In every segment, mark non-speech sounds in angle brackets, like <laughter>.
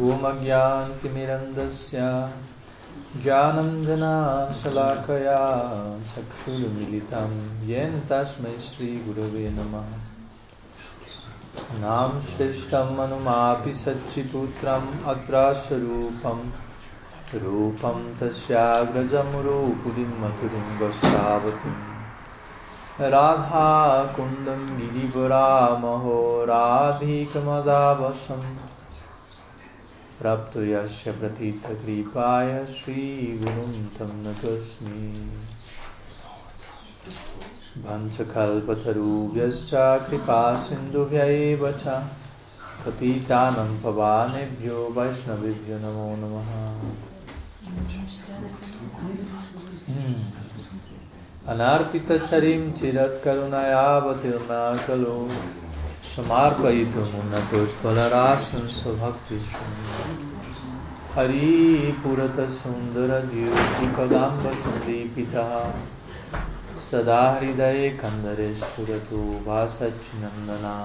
ॐ अज्ञान्तिमिरन्दस्य ज्ञानञ्जनाशलाकया चक्षुर्मिलितं, येन तस्मै श्रीगुरवे नमः। नाम श्रेष्ठम् अनुमापि सच्चिपुत्रम् अत्र रूपं तस्याग्रजं रूपुरीं मधुरीं गोस्तावतीम् राधाकुन्दं गिरिवरामहो राधिकमदावसम् प्राप्तो यस्य प्रतीतकृपाय श्रीगुरुं तं नतोऽस्मि। वंशकल्पतरुभ्यश्च कृपासिन्धुभ्य एव च। पतितानं पवानेभ्यो वैष्णवेभ्यो नमो नमः। अनार्पितचरिं चिरत्करुणयावतीर्णाकलो समार्पयितुमुन्नतोज्ज्वलरासं स्वभक्तिशून्यं हरिपुरतसुन्दरज्योतिपदाम्बसन्दीपितः सदा हृदये कन्दरे स्फुरतु वासच्चिनन्दना।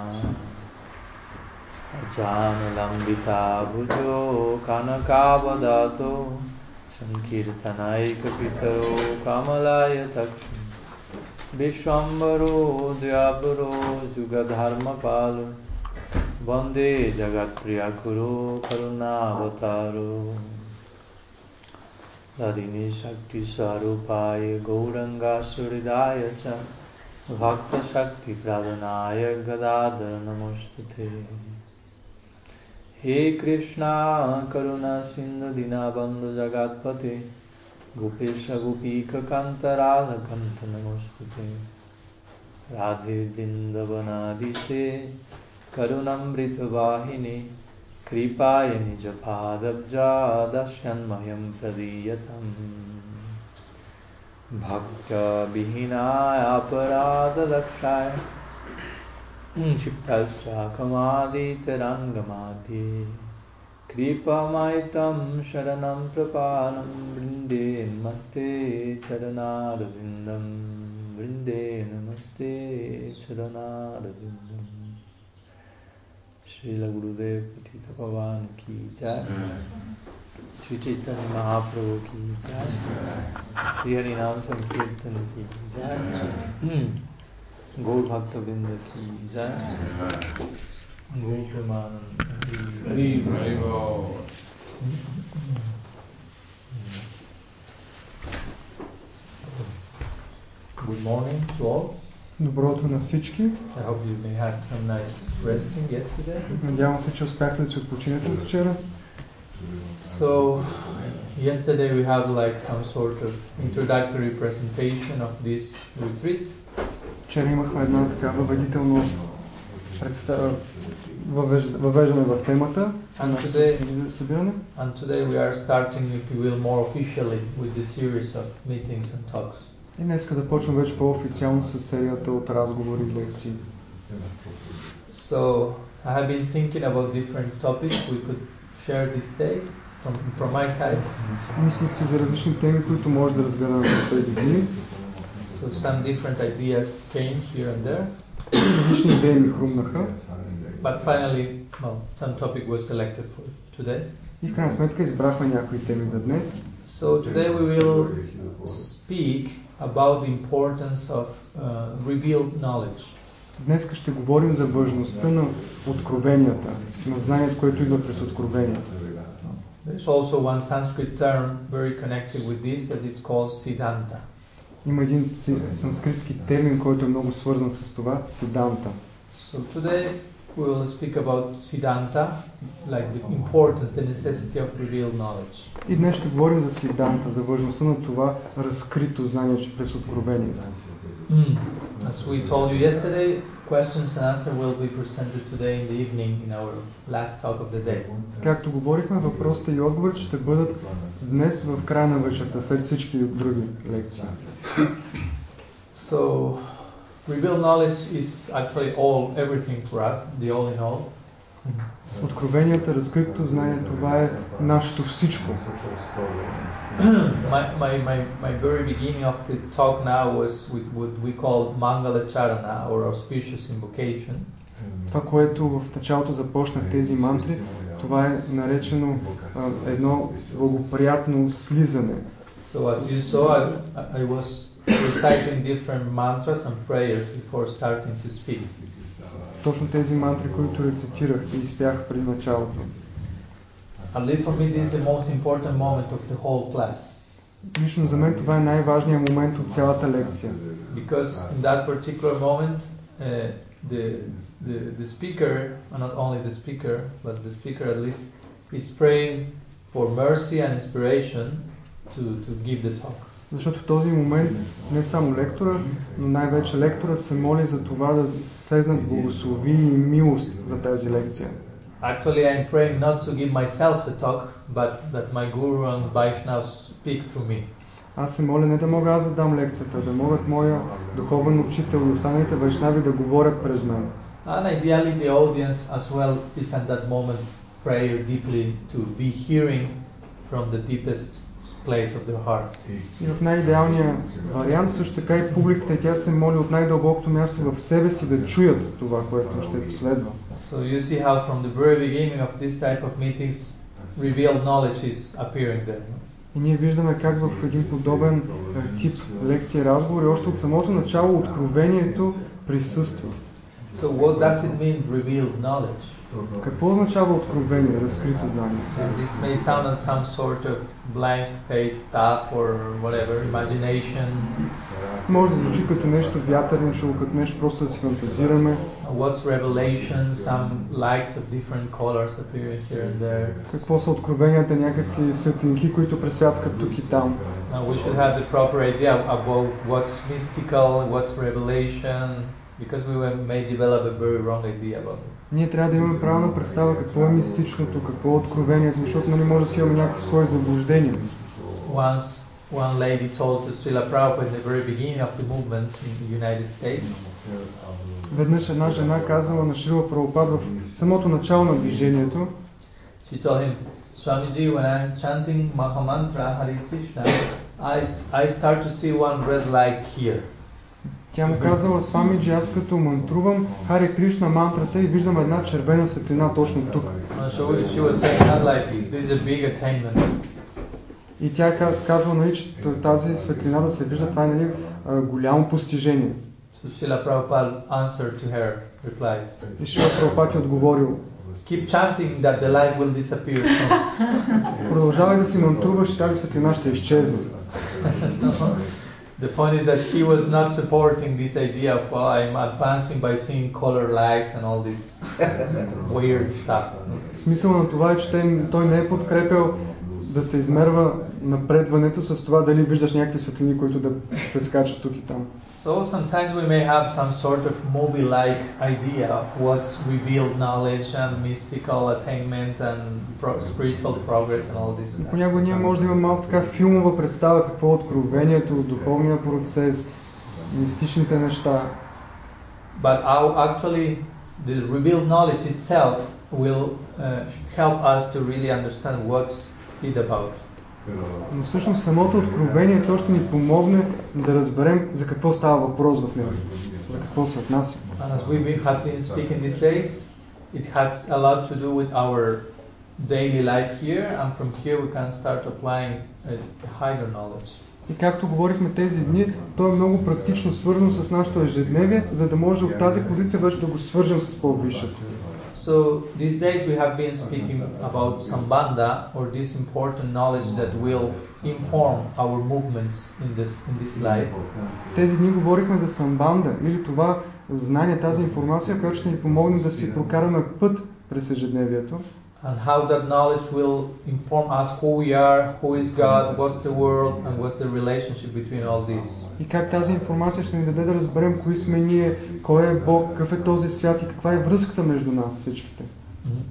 लंबिता भुजो संकीर्तनायक पितरो कमलाय तक्ष विश्वम्बरो द्यावरो युगधर्मपालो वंदे जगत्प्रियगुरो करुणावतारो। लदिने शक्तिस्वरूपाय गौरङ्गासुहृदाय च भक्तशक्तिप्रदनाय गदाधर नमोऽस्तुते हे कृष्णा करुणासिन्धुदिनाबन्धुजगत्पते गोपेश गोपीककान्तराधकं राधकंत ते राधे बिन्दवनादिशे करुणमृतवाहिनि कृपाय निजपादब्जादस्यन्मयं प्रदीयतम्। भक्तविहीनाय अपराधरक्षाय क्षिप्तश्चाकमादितरङ्गमाद्ये कृपमयितं शरणं प्रपानं वृन्दे नमस्ते चरणारविन्दं। वृन्दे नमस्ते चरणारविन्दम् श्रील गुरुदेव पतित पवन की जय। श्री चैतन्य महाप्रभु की जय। श्री हरि नाम संकीर्तन की जय। गौर भक्त वृंद की जय। Good morning to all. Доброто на всички. I hope you may have some nice resting yesterday. Надявам се, че успяхте да си отпочинете от вчера. So yesterday we have like some sort of introductory presentation of this retreat. Вчера имахме една така въведително представа, въвежда, въвеждане в темата на And нашето today, събиране. and today we are starting, if you will, more officially with the series of meetings and talks. И днес започвам вече по-официално с серията от разговори и лекции. So, I have been thinking about different topics we could share these days from, from my side. Мислих си за различни теми, които може да разгледаме през тези дни. So, some different ideas came here and there. Различни идеи ми хрумнаха. But finally, well, some topic was selected for today. И в крайна сметка избрахме някои теми за днес. So today we will speak about the importance of uh, revealed knowledge. Днес ще говорим за важността на откровенията, на знанието, което идва през откровението. There's also one Sanskrit term very connected with this that is called Siddhanta. Има един санскритски термин, който е много свързан с това – сиданта. So today we will speak about Siddhanta, like the importance, the necessity of revealed knowledge. И днес ще говорим за сиданта, за важността на това разкрито знание през откровението. As we told you yesterday, questions and answers will be presented today in the evening in our last talk of the day. Както говорихме, въпросите и отговорите ще бъдат днес в края на вечерта, след всички други лекции. So, revealed knowledge is actually all, everything for us, the all in all. Откровенията, разкритото знание, това е нашето всичко. my, my, my, my very beginning of the talk now was with what we call Mangala Charana or auspicious invocation. Това, което в началото започнах тези мантри, това е наречено а, едно благоприятно слизане. So as you saw, I, I was reciting different mantras and prayers before starting to speak. Точно тези мантри, които рецитирах и изпях преди началото. At least for me, this is the most important moment of the whole class. Лично за мен това е най-важният момент от цялата лекция. Because in that particular moment, uh, the, the, the speaker, or not only the speaker, but the speaker at least, is praying for mercy and inspiration to, to give the talk. Защото в този момент не само лектора, но най-вече лектора се моли за това да слезнат благослови и милост за тази лекция. Actually, I'm praying not to give myself the talk, but that my Guru and Vaishnav speak through me. Аз се моля не да мога аз да дам лекцията, да могат моя духовен учител и останалите вайшнави да говорят през мен. And ideally, the audience as well is at that moment prayer deeply to be hearing from the deepest И в най-идеалния вариант също така и публиката тя се моли от най-дълбокото място в себе си да чуят това, което ще последва. So you see how from the very beginning of this type of meetings, revealed knowledge is appearing there. И ние виждаме как в един подобен е, тип лекция и разговори, още от самото начало откровението присъства. So what does it mean, revealed knowledge? Какво означава откровение, разкрито знание? This may sound as some sort of blank face stuff or whatever, imagination. Може да звучи като нещо вятърничево, като нещо просто да си фантазираме. What's revelation? Some lights of different colors appearing here and there. Какво са откровенията, някакви светлинки, които пресвяткат тук и там. Now we should have the proper idea about what's mystical, what's revelation, because we may develop a very wrong idea about it. Ние трябва да имаме правилна представа какво е мистичното, какво е откровението, защото нали може да си имаме някакви свои заблуждения. Once one lady told to Srila Prabhupada in the very beginning of the movement in the United States, Веднъж една жена казала на Шрила Прабхупад в самото начало на движението, she told him, Swamiji, when I'm chanting Mahamantra Hare Krishna, I, I start to see one red light here. Тя му казала, Свамиджи, аз като мантрувам Харе Кришна мантрата и виждам една червена светлина точно тук. И тя каз- казва, нали, че тази светлина да се вижда, това е нали, голямо постижение. И Шрила Прабхупад е отговорил, keep chanting that the light will disappear продължавай да си мантруваш тази светлина ще изчезне. <laughs> The point is that he was not supporting this idea of well, I'm advancing by seeing color lights and all this <laughs> weird stuff. Смисъл на това е, че те- той не е подкрепял да се измерва напредването с това дали виждаш някакви светлини, които да прескачат тук и там. So sometimes we may have some sort of movie-like idea of what's revealed knowledge and mystical attainment and pro- spiritual progress and all this. И понякога ние може да имаме малко така филмова представа какво е откровението, духовния процес, мистичните неща. But our, actually, the revealed knowledge itself will uh, help us to really understand what's it about. Но всъщност самото откровение то ще ни помогне да разберем за какво става въпрос в него, за какво се отнася. And as we have been speaking these days, it has a lot to do with our daily life here, and from here we can start applying a higher knowledge. И както говорихме тези дни, то е много практично свързано с нашето ежедневие, за да може от тази позиция вече да го свържем с по-висшето. So these days we have been speaking about Sambandha or this important knowledge that will inform our movements in this in this life. Тези дни говорихме за самбанда или това знание, тази информация, която ще ни помогне да си прокараме път през ежедневието And how that knowledge will inform us who we are, who is God, what's the world, and what's the relationship between all these. и как тази информация ще ни даде да разберем кои сме ние, кой е Бог, какъв е този свят и каква е връзката между нас всичките. Mhm.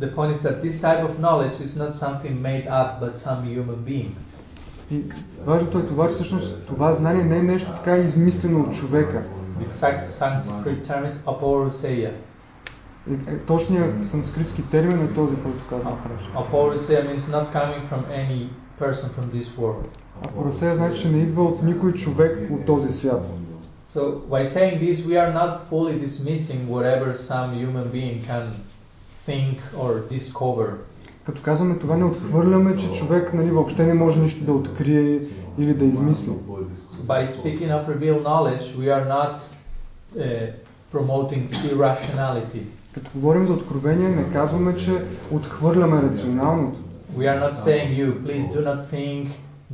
The point is that this type of knowledge is not something made up by some human being. И важното е това, че всъщност това знание не е нещо така измислено от човека. The exact Sanskrit term is aporuseya. Е, е, Точният санскритски термин е този, който казвам хорошо. Aporuseya means not coming from any person from this world. А Порасея значи, че не идва от никой човек от този свят. So by saying this, we are not fully dismissing whatever some human being can think or discover. Като казваме това, не отхвърляме, че човек нали, въобще не може нищо да открие или да измисли. So by speaking of revealed knowledge, we are not uh, promoting irrationality. Като говорим за откровение, не казваме, че отхвърляме рационалното. We are not saying you, please do not think,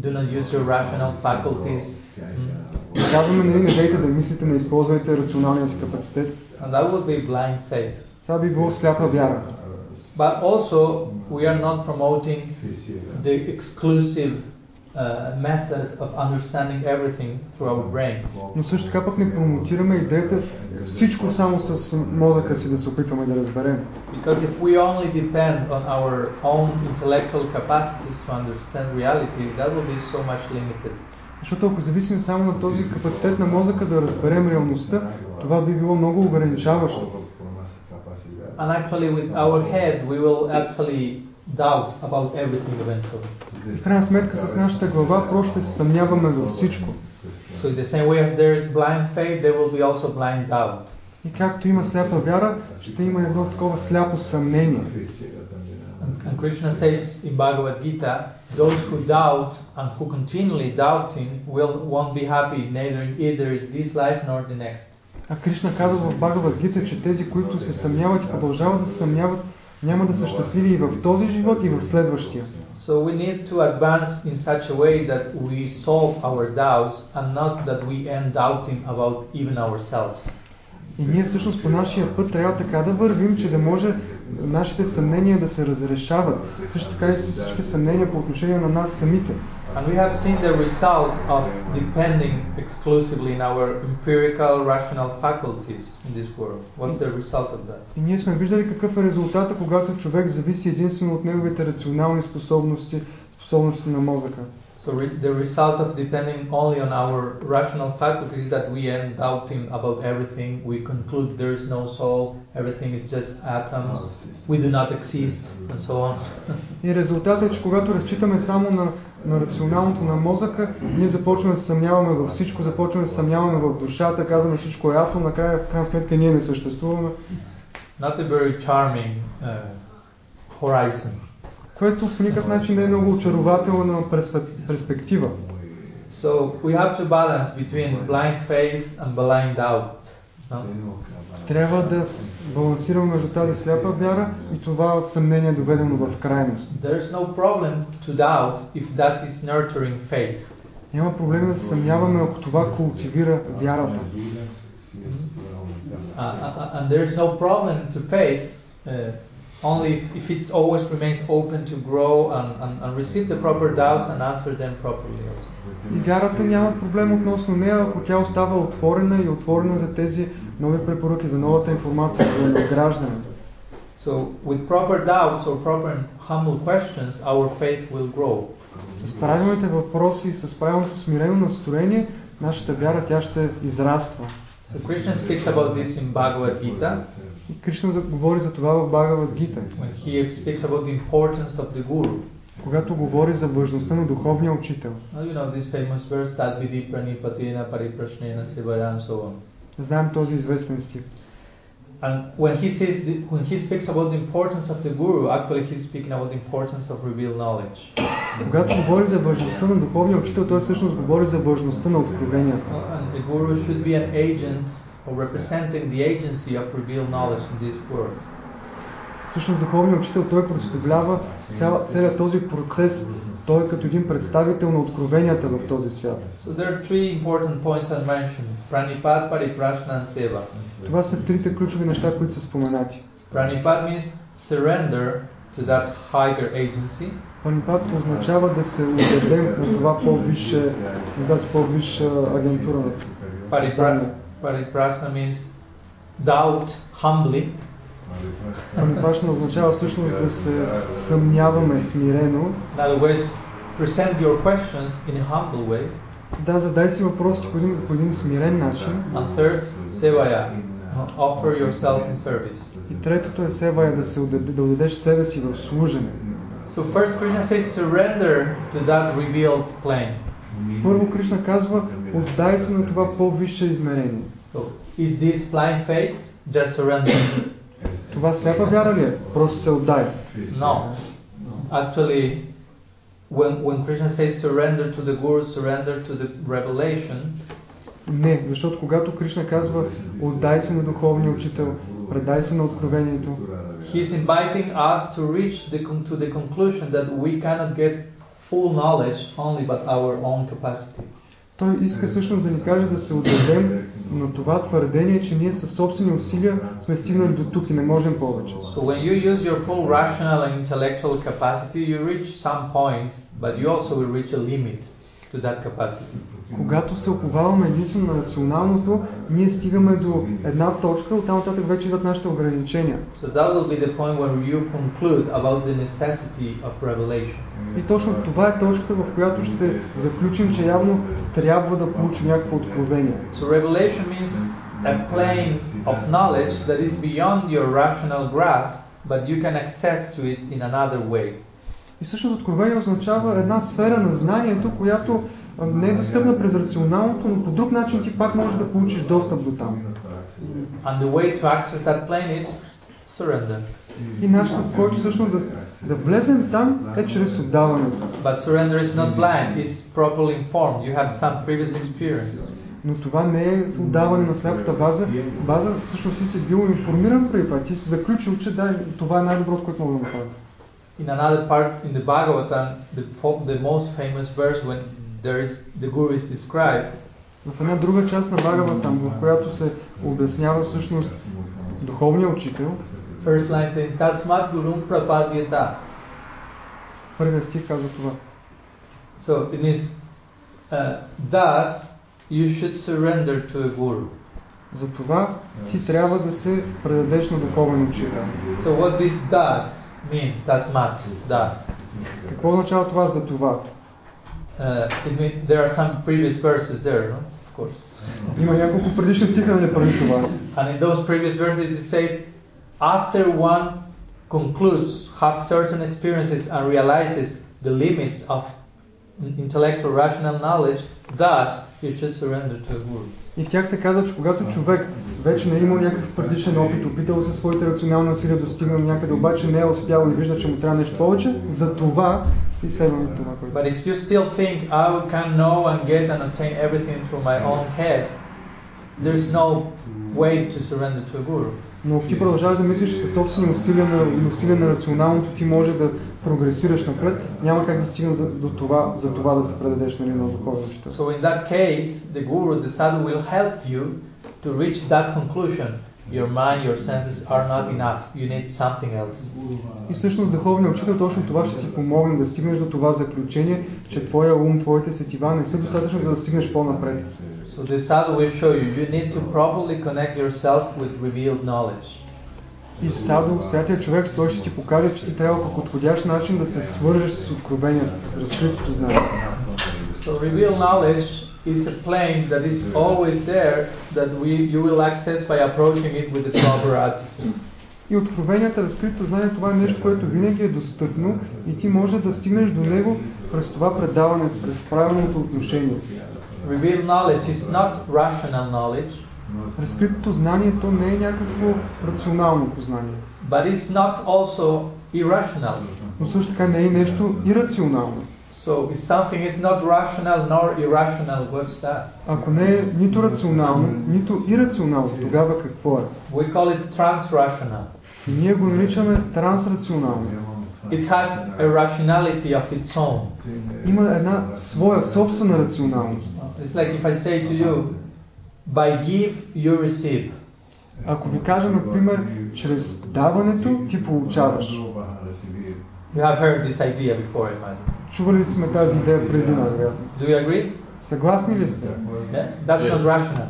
do not use your rational faculties. Mm. Не казваме, нали, не дейте да мислите, не използвайте рационалния си капацитет. And that would be blind faith. Това би било сляпа вяра. But also, we are not promoting the exclusive uh, method of understanding everything through our brain. Но също така пък не промотираме идеята всичко само с мозъка си да се опитваме да разберем. Because if we only depend on our own intellectual capacities to understand reality, that will be so much limited. Защото ако зависим само на този капацитет на мозъка да разберем реалността, това би било много ограничаващо. And actually, with our head, we will actually doubt about everything eventually. В крайна сметка с нашата глава просто ще се съмняваме във всичко. So, in the same way as there is blind faith, there will be also blind doubt. И както има сляпа вяра, ще има едно такова сляпо съмнение. And, and Krishna says in Bhagavad Gita, those who doubt and who continually doubting will won't be happy neither either in this life nor the next. А Кришна казва в Бхагавад Гита, че тези, които се съмняват и продължават да се съмняват, няма да са щастливи и в този живот, и в следващия. So we need to advance in such a way that we solve our doubts and not that we end doubting about even ourselves. И ние всъщност по нашия път трябва така да вървим, че да може нашите съмнения да се разрешават. Също така и всички съмнения по отношение на нас самите. And we have seen the result of depending exclusively in our empirical rational faculties in this world. What's the result of that? И ние сме виждали какъв е резултата, когато човек зависи единствено от неговите рационални способности, способности на мозъка. So re- the result of depending only on our rational faculties is that we end doubting about everything. We conclude there is no soul, everything is just atoms, we do not exist, and so on. И резултатът е, че когато разчитаме само на, на рационалното на мозъка, ние започваме да се съмняваме във всичко, започваме да се съмняваме в душата, казваме всичко е атом, накрая в крайна сметка ние не съществуваме, Not a very charming uh, horizon. Което по никакъв начин не е много очарователна перспе- перспектива. So we have to balance between blind faith and blind doubt. no? Трябва да балансираме между тази сляпа вяра и това съмнение доведено в крайност. There's no problem to doubt if that is nurturing faith. Няма проблем да се съмняваме, ако това култивира вярата. Uh, and there's no problem to faith uh, only if, if it always remains open to grow and, and, and receive the proper doubts and answer them properly also. И вярата няма проблем относно нея, ако тя остава отворена и отворена за тези нови препоръки, за новата информация, за надграждане. So with proper doubts or proper and humble questions, our faith will grow. С правилните въпроси и с правилното смирено настроение, нашата вяра тя ще израства. So Krishna speaks about this in Bhagavad Gita И Кришна за- говори за това в Бхагавад Гита, when he speaks about the importance of the guru. когато говори за важността на духовния учител. Now, you know this famous verse, Tad vidi pranipatena pariprashnena sevaya and so on. Знаем този известен стих. And when he says, the, when he speaks about the importance of the guru, actually he's speaking about the importance of revealed knowledge. Когато говори за важността на духовния учител, той всъщност говори за важността на откровенията. Uh, And the guru should be an agent or representing the agency of revealed knowledge in this world. Всъщност духовният учител той представлява цял, целият този процес, той е като един представител на откровенията в този свят. So there are three important points I mentioned: pranipad, pariprashna, and seva. Това са трите ключови неща, които са споменати. Pranipad means surrender to that higher agency. Панипат означава да се отдадем на това по-висше, на тази по-висша агентура на Paripra- здание. pariprashna means doubt humbly. Панипашна означава всъщност да се съмняваме смирено. In other words, present your questions in a humble way. Да, задай си въпросите по един, по един смирен начин. And third, sevaya, offer yourself in service. И третото е севая да се отдаде, да отдадеш себе си в служене. So first Krishna says surrender to that revealed plane. Първо Кришна казва, отдай се на това по-висше измерение. So is this blind faith? Just surrender. Това сляпа вяра ли е? Просто се отдай. No. Actually, when, when Krishna says surrender to the Guru, surrender to the revelation, Не, защото когато Кришна казва, отдай се на духовния учител, предай се на откровението, he's inviting us to reach the, con- to the conclusion that we cannot get full knowledge only by our own capacity. той иска всъщност да ни каже да се отдадем на това твърдение, че ние със собствени усилия сме стигнали до тук и не можем повече. So when you use your full rational and intellectual capacity, you reach some point, but you also will reach a limit To that capacity. Когато се оповаваме единствено на рационалното, ние стигаме до една точка, оттам нататък вече идват нашите ограничения. So that will be the point where you conclude about the necessity of revelation. И точно това е точката, в която ще заключим, че явно трябва да получим някакво откровение. So revelation means a plane of knowledge that is beyond your rational grasp, but you can access to it in another way. И всъщност откровение означава една сфера на знанието, която не е достъпна през рационалното, но по друг начин ти пак можеш да получиш достъп до там. And the way to access that plane is surrender. И начинът, по който всъщност да, да влезем там е чрез отдаването. But surrender is not blind, it's properly informed. You have some previous experience. Но това не е отдаване на сляпата база. База всъщност ти си бил информиран преди това. Ти си заключил, че да, това е най-доброто, което мога да направя. In another part in the Bhagavatam, the, fo- the most famous verse when there is the Guru is described, В една друга част на Бхагаватам, в която се обяснява всъщност духовният учител, first line saying Tasmat Gurum Prapadyata. първият стих казва това. So it means, uh, thus you should surrender to a Guru. Затова ти трябва да се предадеш на духовен учител. So what this does mean, Tasmat does. Какво означава това за това? Uh, it mean, there are some previous verses there, no? Of course. Има няколко предишни стиха нали преди това. And in those previous verses it say, after one concludes, have certain experiences and realizes the limits of intellectual rational knowledge, thus you should surrender to a guru. И в тях се казва, че когато човек вече не е имал някакъв предишен опит, опитал се своите рационални усилия достигнал някъде, обаче не е успял и вижда, че му трябва нещо повече, за това и следваме това, което. But if you still think I can know and get and obtain everything through my own head, there's no way to surrender to a guru. Но ти продължаваш да мислиш, че със собствени усилия на, и усилия на рационалното ти може да прогресираш напред, няма как да стигне за, до това, за това да се предадеш нали, на духовен учител. So in that case, the guru, the sadhu will help you to reach that conclusion. Your mind, your senses are not enough. You need something else. И всъщност духовният учител точно това ще ти помогне да стигнеш до това заключение, че твоя ум, твоите сетива не са достатъчно за да стигнеш по-напред. So the sadhu will show you you need to properly connect yourself with revealed knowledge. И Садо, святия човек, той ще ти покаже, че ти трябва по подходящ начин да се свържеш с откровенията, с разкритото знание. So revealed knowledge is a plane that is always there that we you will access by approaching it with the proper attitude. И откровенията, разкритото знание, това е нещо, което винаги е достъпно и ти може да стигнеш до него през това предаване, през правилното отношение. Revealed knowledge is not rational knowledge, Разкритото знание, то не е някакво рационално познание, but it's not also irrational. но също така не е и нещо ирационално. So if something is not rational nor irrational, what's that? Ако не е нито рационално, нито ирационално, тогава какво е? We call it transrational. И ние го наричаме трансрационално. It has a rationality of its own. Има една своя собствена рационалност. It's like if I say to you, by give, you receive. Ако ви кажа, например, чрез даването ти получаваш. You have heard this idea before, I imagine. Чували ли сме тази идея преди, най-вероятно? Do you agree? Съгласни ли сте? Yeah? That's not rational.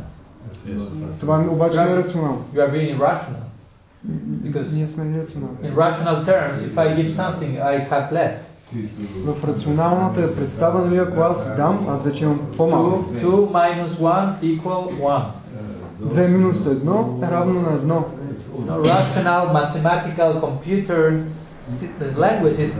Това обаче не е рационално. You are being irrational. Because Ние сме ирационални. in rational terms, if I give something, I have less. В рационалната представа, нали, ако аз дам, аз вече имам по-малко. 2, 2 minus 1 equal 1. 2 минус 1 е равно на 1. No, rational, mathematical, computer s- s- the language is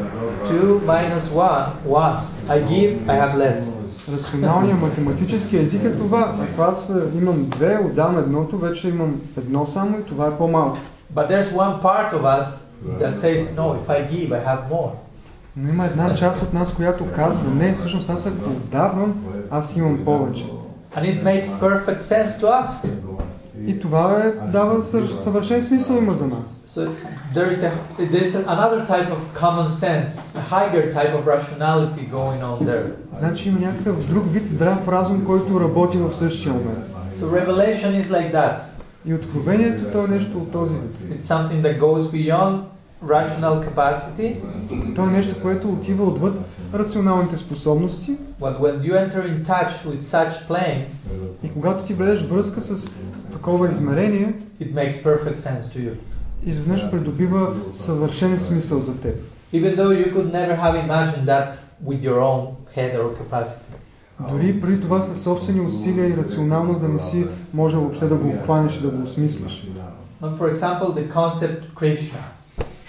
2 minus 1, 1. I give, I have less. Рационалният математически език е това. Ако аз а, имам две, отдам едното, вече имам едно само и това е по-малко. But there's one part of us that says, no, if I give, I have more. Но има една част от нас, която казва, не, всъщност аз ако отдавам, аз имам повече. And it makes perfect sense to us. И това е, дава съвършен смисъл има за нас. So there is a there is another type of common sense, a higher type of rationality going on there. Значи има някакъв друг вид здрав разум, който работи в същия момент. So revelation is like that. И откровението то е нещо от този вид. It's something that goes beyond rational capacity. То е нещо, което отива отвъд рационалните способности But when you enter in touch with such plane, и когато ти влезеш връзка с, с такова измерение, it makes perfect sense to you. изведнъж придобива съвършен смисъл за теб. Even though you could never have imagined that with your own head or capacity. Дори преди това със собствени усилия и рационалност да не си може въобще да го обхванеш и да го осмислиш. For example, the concept Krishna.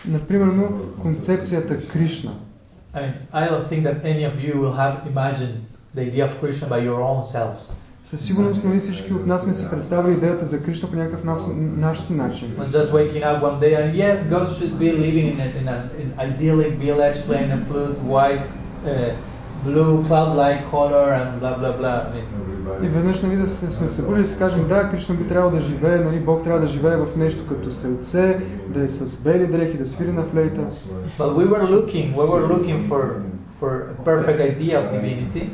Например, концепцията Кришна. I mean, I don't think that any of you will have imagined the idea of Krishna by your own selves. Със сигурност нали, всички от нас сме си представили идеята за Кришна по някакъв наш, наш си начин. Not just waking up one day and yes, God should be living in, a, in an in idyllic village, playing a flute, white, uh, blue, cloud-like color, and blah blah blah. I mean, И веднъж нали, да се, сме събудили и си кажем, да, Кришна би трябвало да живее, нали, Бог трябва да живее в нещо като селце, да е с бели дрехи, да свири на флейта. but we were looking, we were looking for for a perfect idea of divinity,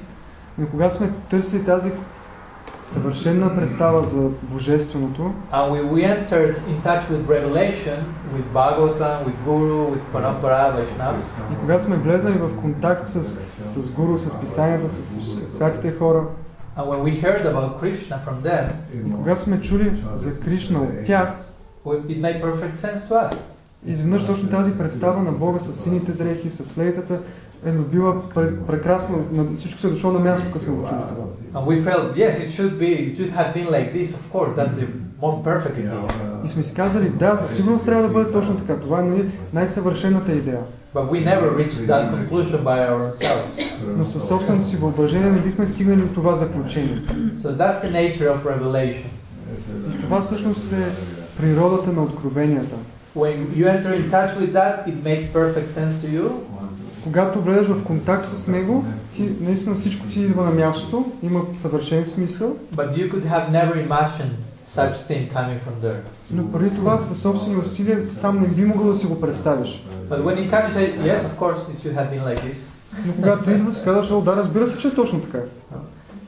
Но когато сме търсили тази съвършена представа за Божественото, and we, we entered in touch with revelation, with Bhagavatam, with Guru, with Parampara, Vaishnava. и когато сме влезнали в контакт с, с Гуру, с писанията, с, с святите хора, And when we heard about Krishna from them, и когато сме чули за Кришна от тях, it made perfect sense to us. изведнъж точно тази представа на Бога с сините дрехи, с флейтата, е добила пре- прекрасно, всичко се е дошло на място, като сме го чули това. And we felt, yes, it should be, it should have been like this, of course, that's the most perfect idea. И сме си казали, да, със сигурност трябва да бъде точно така. Това е нали, най-съвършената идея. But we never reached that conclusion by ourselves. Но със собственото си въображение не бихме стигнали до това заключение. So that's the nature of revelation. И това всъщност е природата на откровенията. When you enter in touch with that, it makes perfect sense to you, Когато влезеш в контакт с него, ти, наистина всичко ти идва на мястото, има съвършен смисъл, but you could have never imagined such thing coming from there. но преди това със собствени усилия сам не би могъл да си го представиш. But when you say, yes, of course, it should have been like this. Но когато идва, си казваш, о, да, разбира се, че е точно така.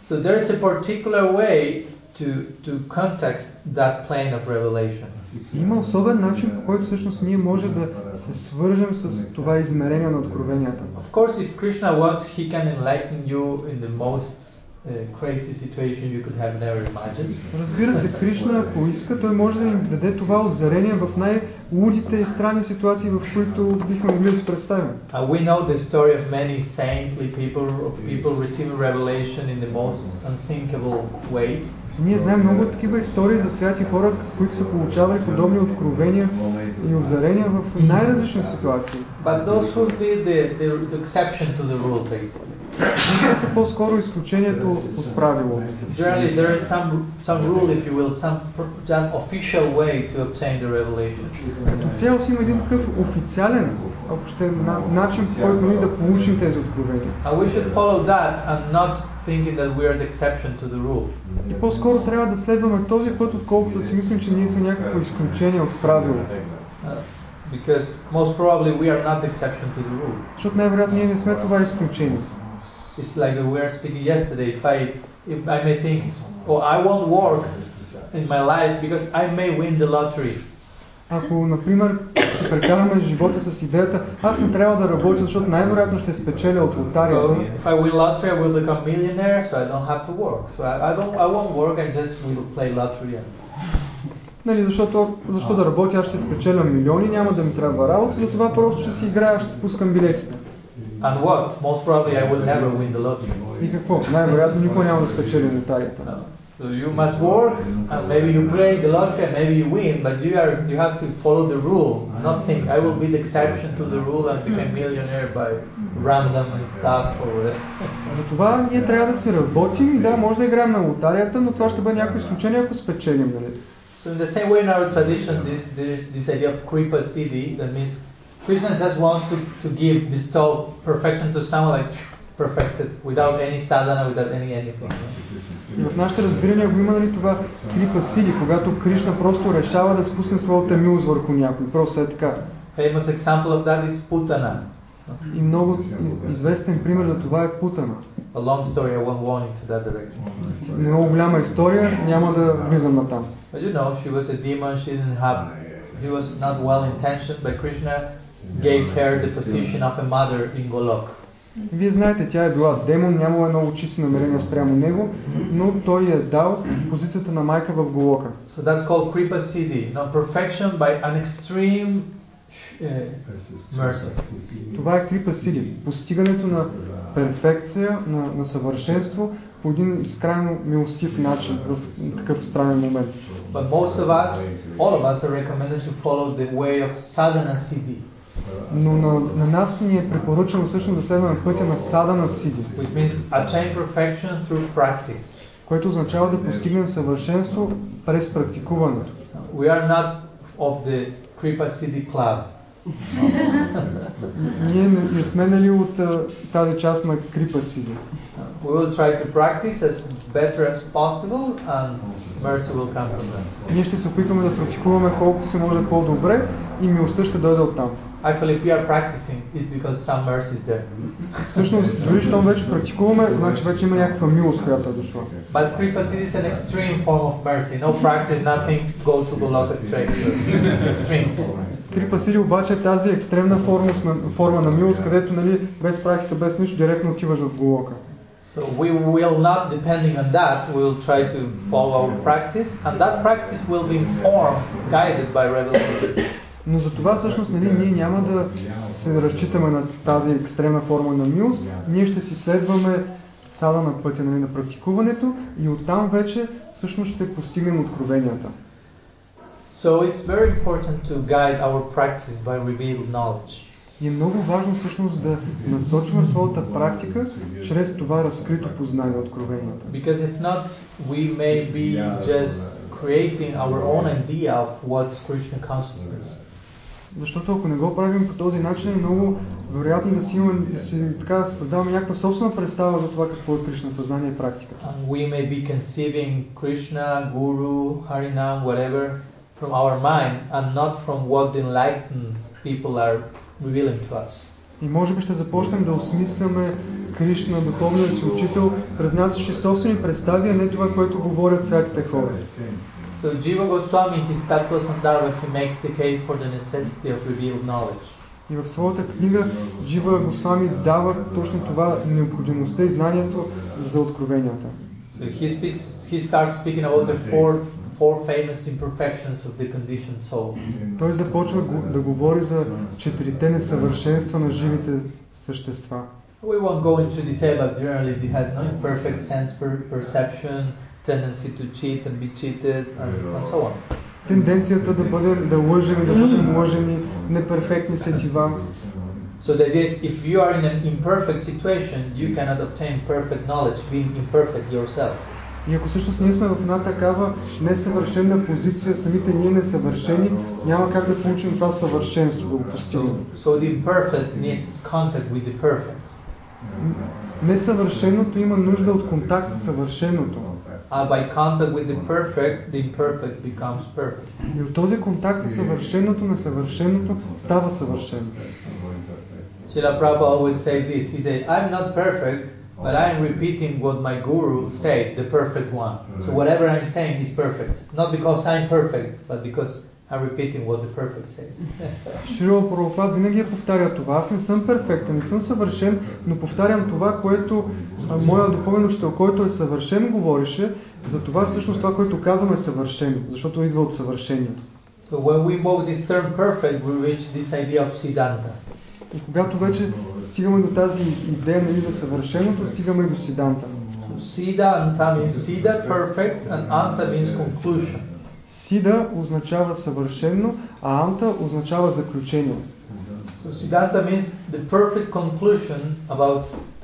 So there is a particular way to, to contact that plane of revelation. Има особен начин, по който всъщност ние може да се свържем с това измерение на откровенията. Of course, if Krishna wants, he can enlighten you in the most uh, crazy situation you could have never imagined. Разбира се, Кришна, ако иска, той може да ни даде това озарение в най-лудите и странни ситуации, в които бихме могли да си представим. And we know the story of many saintly people, people receiving revelation in the most unthinkable ways. Ние знаем много такива истории за святи хора, които са получавали подобни откровения и озарения в най-различни ситуации. But those would be the, the, the exception to the rule, basically. Те са по-скоро изключението от правило. Generally, there is some, some rule, if you will, some, pr- some official way to obtain the revelation. Като цяло си има един такъв официален, ако ще е на, начин, по който да получим тези откровения. And we should follow that and not thinking that we are the exception to the rule. И по-скоро трябва да следваме този път, отколкото да си мислим, че ние сме някакво изключение от правилото. Uh, because most probably we are not the exception to the rule. Защото най-вероятно ние не сме това изключение. It's like we were speaking yesterday. If I, if I may think, oh, I won't work in my life because I may win the lottery. Ако, например, си прекараме живота с идеята, аз не трябва да работя, защото най-вероятно ще спечеля от So лотарията. if I win lottery, I will become millionaire, so I don't have to work. So I, I don't, I won't work. I just will play lottery. And, Нали, защото, защо да работя, аз ще спечеля милиони, няма да ми трябва работа, затова просто ще си играя, ще пускам билетите. and what? Most probably, I will never win the lottery. И какво? Най-вероятно никой няма да спечели лотарията. No. So you must work, and maybe you play the lottery, and maybe you win, but you are you have to follow the rule. Not think I will be the exception to the rule and become millionaire by random and stuff or whatever. <laughs> Затова ние трябва да си работим и да, може да играем на лотарията, но това ще бъде някакво изключение, ако спечелим. Нали? So in the same way in our tradition, this there's this idea of kripa siddhi that means Krishna just wants to, to give bestow perfection to someone like perfected without any sadhana, without any anything. В нашите разбирания го има нали, това крипа сили, когато Кришна просто решава да спусне своята милост върху някой. Просто е така. Famous example of that is Putana. И много из, известен пример за това е Путана. A long story, I won't go into that direction. Много голяма история, няма да влизам на там. But you know, she was a demon, she didn't have, she was not well intentioned, but Krishna gave her the position of a mother in Golok. Вие знаете, тя е била демон, нямала много чисти намерения спрямо него, но той е дал позицията на майка в Голока. So that's called Kripa Siddhi, no, perfection by an extreme uh, mercy. Това е крипа сили, постигането на перфекция, на, на съвършенство по един изкрайно милостив начин в такъв странен момент. But most of us, all of us are recommended to follow the way of sadhana siddhi, Но на, на нас ни е препоръчано всъщност да следваме пътя на сада на Сиди, което означава да постигнем съвършенство през практикуването. We are not of the Kripa Siddhi club. Ние не, не сме нали от тази част на Крипа Сиди. We will try to practice as better as possible and mercy will come from that. Ние ще се опитваме да практикуваме колкото се може по-добре и милостта ще дойде оттам. Actually, if we are practicing, it's because some mercy is there. Всъщност, дори щом вече практикуваме, значи вече има някаква милост, която е дошла. But Kripa Siddhi is an extreme form of mercy. No practice, nothing, go to Goloka straight. extreme. Крипа Сиди обаче е тази екстремна форма на, форма на милост, където нали, без практика, без нищо, директно отиваш в Голока. So we will not, depending on that, we will try to follow our practice, and that practice will be informed, guided by revelation. Но за това всъщност нали, ние няма да се разчитаме на тази екстремна форма на милост, ние ще си следваме сада на пътя нали, на практикуването и оттам вече всъщност ще постигнем откровенията. So it's very important to guide our practice by revealed knowledge. И е много важно всъщност да насочваме своята практика чрез това разкрито познание откровенията. Because if not, we may be just creating our own idea of what's Krishna consciousness. Защото ако не го правим по този начин, е много вероятно да си, имаме, да си така, да създаваме някаква собствена представа за това какво е Кришна съзнание и практиката. And we may be conceiving Krishna, Guru, Harinam, whatever, from our mind and not from what the enlightened people are revealing to us. И може би ще започнем да осмисляме Кришна, духовния си учител, през нашите собствени представи, а не това, което говорят святите хора. So Jiva Goswami, in his Tattva Sandarbha, he makes the case for the necessity of revealed knowledge. И в своята книга Джива Госвами дава точно това необходимостта и знанието за откровенията. So he speaks, he starts speaking about the four, four famous imperfections of the conditioned soul. Той започва го- да говори за четирите несъвършенства на живите същества. We won't go into detail, but generally it has no imperfect sense per perception, tendency to cheat and be cheated, and, and so on. Тенденцията да бъдем, да лъжем и да бъдем лъжени, неперфектни сетива. So the idea is, if you are in an imperfect situation, you cannot obtain perfect knowledge, being imperfect yourself. И ако всъщност ние сме в една такава несъвършена позиция, самите ние несъвършени, няма как да получим това съвършенство, да го So, постигнем. so the imperfect needs contact with the perfect. Несъвършеното има нужда от контакт с съвършеното. And by contact with the perfect, the imperfect becomes perfect. И от този контакт с съвършеното, несъвършеното става съвършено. Srila Prabhupada always say this. He said, I'm not perfect, but I am repeating what my guru said, the perfect one. So whatever I'm saying is perfect. Not because I'm perfect, but because I'm repeating what the perfect says. Шрила Прабхупад винаги е повтаря това. Аз не съм перфектен, не съм съвършен, но повтарям това, което а, моя духовен учител, който е съвършен, говореше. За това всъщност това, което казвам е съвършено, защото идва от съвършението. So when we invoke this term perfect, we reach this idea of Siddhanta. И когато вече стигаме до тази идея нали, за съвършеното, стигаме и до Сиданта, So Siddha Anta means Siddha, perfect, and Anta means conclusion. Сида означава съвършено, а Анта означава заключение. So Siddhanta means the perfect conclusion about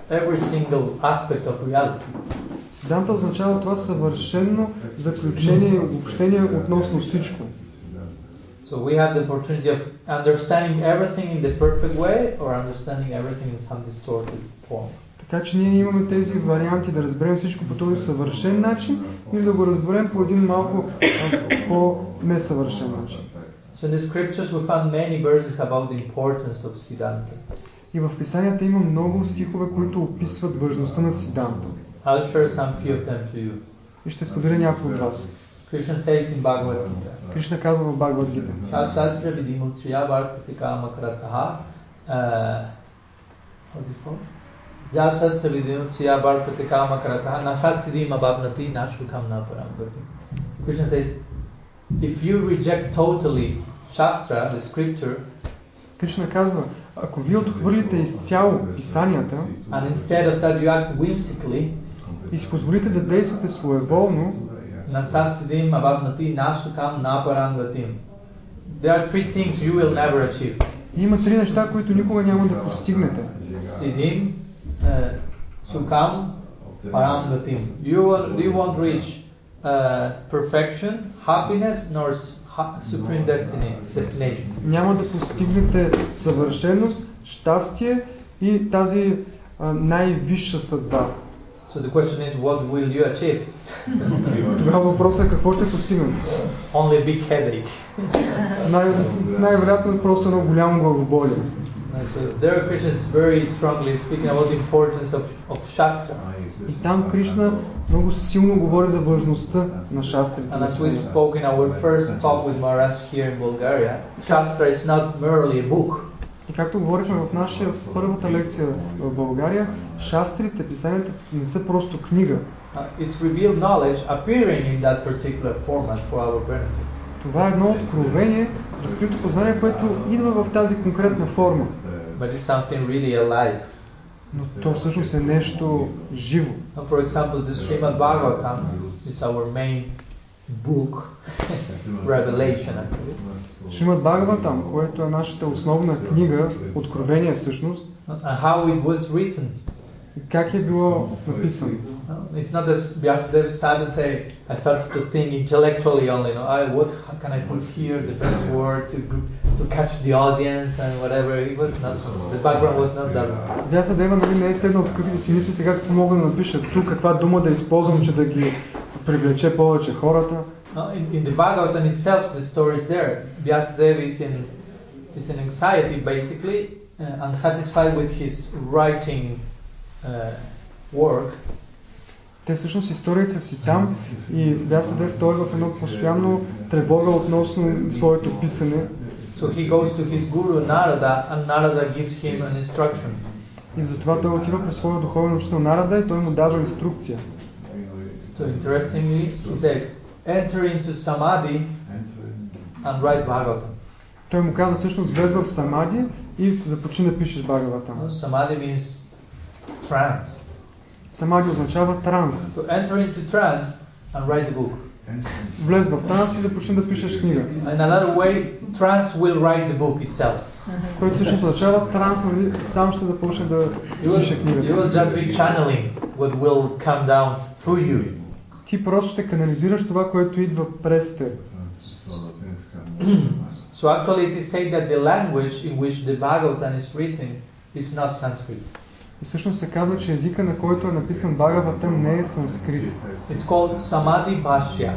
every single aspect of reality. Сиданта означава това съвършено заключение и обобщение относно всичко. So we have the opportunity of understanding everything in the perfect way or understanding everything in some distorted form. Така че ние имаме тези варианти да разберем всичко по този съвършен начин или да го разберем по един малко по-несъвършен начин. So in the scriptures we found many verses about the importance of Siddhanta. И в писанията има много стихове, които описват важността на Сиданта. I'll share some few of them to you. И ще споделя някои от вас. Krishna says in Bhagavad Gita, Кришна казва в Бхагавад Гита. Shastra vidimutriya varkatika makrataha uh, what is it called? Jasasya vidimutriya varkatika makrataha nasasiddhim abhavnati nashukam na parambati. Krishna says, if you reject totally Shastra, the scripture, Кришна казва, ако вие отхвърлите изцяло писанията and instead of that you act whimsically, и си позволите да действате своеволно, abhavnati nashukam na paramgatim. There are three things you will never achieve. има три неща, които никога няма да постигнете. Siddhim, uh, Sukam, Paramgatim. You will, you won't reach uh, perfection, happiness, nor supreme destiny, destination. Няма да постигнете съвършеност, щастие и тази а, най-висша съдба. So the question is, what will you achieve? Тогава въпросът е какво ще постигнете. Only big headache. Най- най-вероятно е просто едно голямо главоболие. Uh, So there Krishna is very strongly speaking about the importance of, of Shastra. И там Кришна много силно говори за важността на шастрите. And на as we писанията. spoke in our first talk with Maharaj here in Bulgaria, Shastra is not merely a book. И както говорихме в нашия първата лекция в България, шастрите, писанията не са просто книга. Uh, it's revealed knowledge appearing in that particular format for our benefit. Това е едно откровение, разкрито познание, което идва в тази конкретна форма. But it's something really alive. Но то всъщност е нещо живо. Now, for example, the Srimad Bhagavatam is our main book, <laughs> revelation actually. Шримад Бхагаватам, което е нашата основна книга, откровение всъщност, And how it was written. как е било написано. It's not as Vyasadeva say, I started to think intellectually only, no, I, what how can I put here the best word to, to catch the audience and whatever. It was not, the background was not that. Вяса Дева нали, не е седнал тук и да си мисли сега какво мога да напиша тук, каква дума да използвам, че да ги привлече повече хората. No, in, in the Bhagavatam itself, the story is there. Vyasadeva is in, is in anxiety, basically, uh, unsatisfied with his writing uh, work. Те всъщност историята са си там и Вясадев той е в едно постоянно тревога относно своето писане So he goes to his guru Narada, and Narada gives him an instruction. и затова той отива при своя духовен учител Нарада и той му дава инструкция. So interestingly, he said, enter into samadhi and write Bhagavatam. Той му казва всъщност влез в самади и започни да пишеш Бхагаватам. Samadhi means trance. Самади означава транс. So enter into trance and write the book. Влез в транс и започни да пишеш книга. In another way, trance will write the book itself. Което всъщност означава транс, нали, сам ще започне да You пише will, you книгата. will just be channeling what will come down through you. Ти просто ще канализираш това, което идва през теб. So actually, it is said that the language in which the Bhagavatam is written is not Sanskrit. И всъщност се казва, че езика, на който е написан Бхагаватам, не е санскрит. It's called Samadhi Bhashya.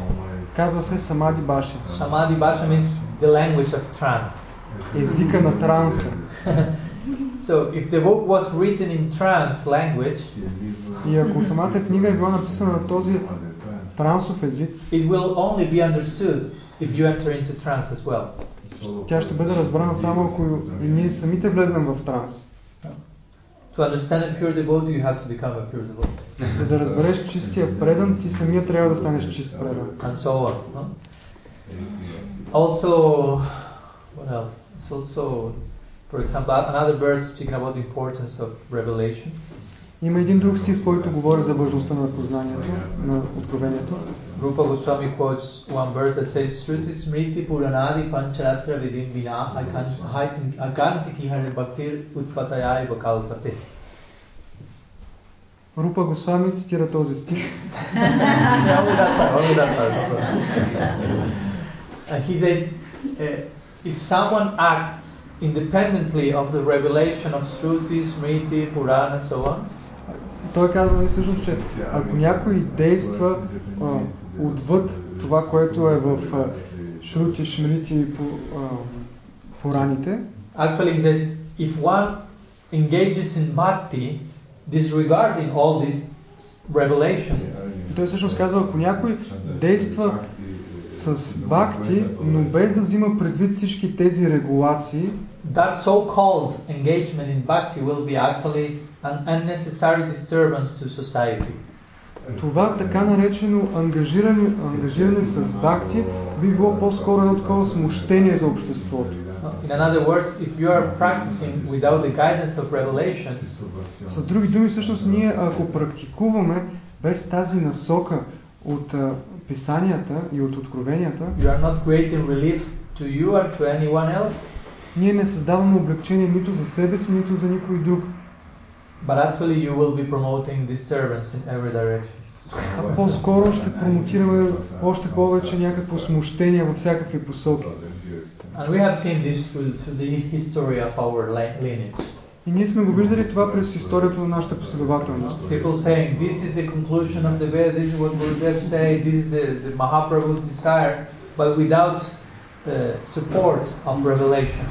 Казва се Самади Баши. Samadhi Bhashya means the language of trance. Езика на транса. <laughs> so if the book was written in trance language, И ако самата книга е била написана на този трансов език, it will only be understood if you enter into trance as well. тя ще бъде разбрана само ако и ние самите влезнем в транс. To understand a pure devotee, you have to become a pure devotee, За да разбереш чистия предан, ти самия трябва да станеш чист предан. and so on. no? Also, what else? It's also, for example, another verse speaking about the importance of revelation. Има един друг стих, който говори за важността на познанието, на откровението. Rupa Goswami quotes one verse that says, Shruti Smriti Puranadi Pancharatra Vidim Vina Akanti Hare Bhaktir Utpatayai Vakalpate. Рупа Госвами цитира този стих. Yeah, only that part, only that part, no problem. Uh, he says, uh, if someone acts independently of the revelation of Shruti, Smriti, Purana, so on, Той казва нали, всъщност, че ако някой действа а, отвъд това, което е в а, Шрути, Шмрити по, а, Пораните, actually he says, if one engages in bhakti, disregarding all this revelation, той всъщност казва, ако някой действа с бхакти, но без да взима предвид всички тези регулации, that so-called engagement in bhakti will be actually an unnecessary disturbance to society. това така наречено ангажиране, ангажиране с бхакти би било по-скоро едно такова смущение за обществото. In other words, if you are practicing without the guidance of revelation, С други думи, всъщност ние ако практикуваме без тази насока от а, писанията и от откровенията, you are not creating relief to you or to anyone else, ние не създаваме облегчение нито за себе си, нито за никой друг. but actually you will be promoting disturbance in every direction. А по-скоро ще промотираме още повече някакво смущение във всякакви посоки. And we have seen this through, through the history of our li- lineage. И ние сме го виждали това през историята на нашата последователност. People saying this is the conclusion of the Veda, this is what Gurudev say, this is the, the Mahaprabhu's desire, but without uh, support of revelation.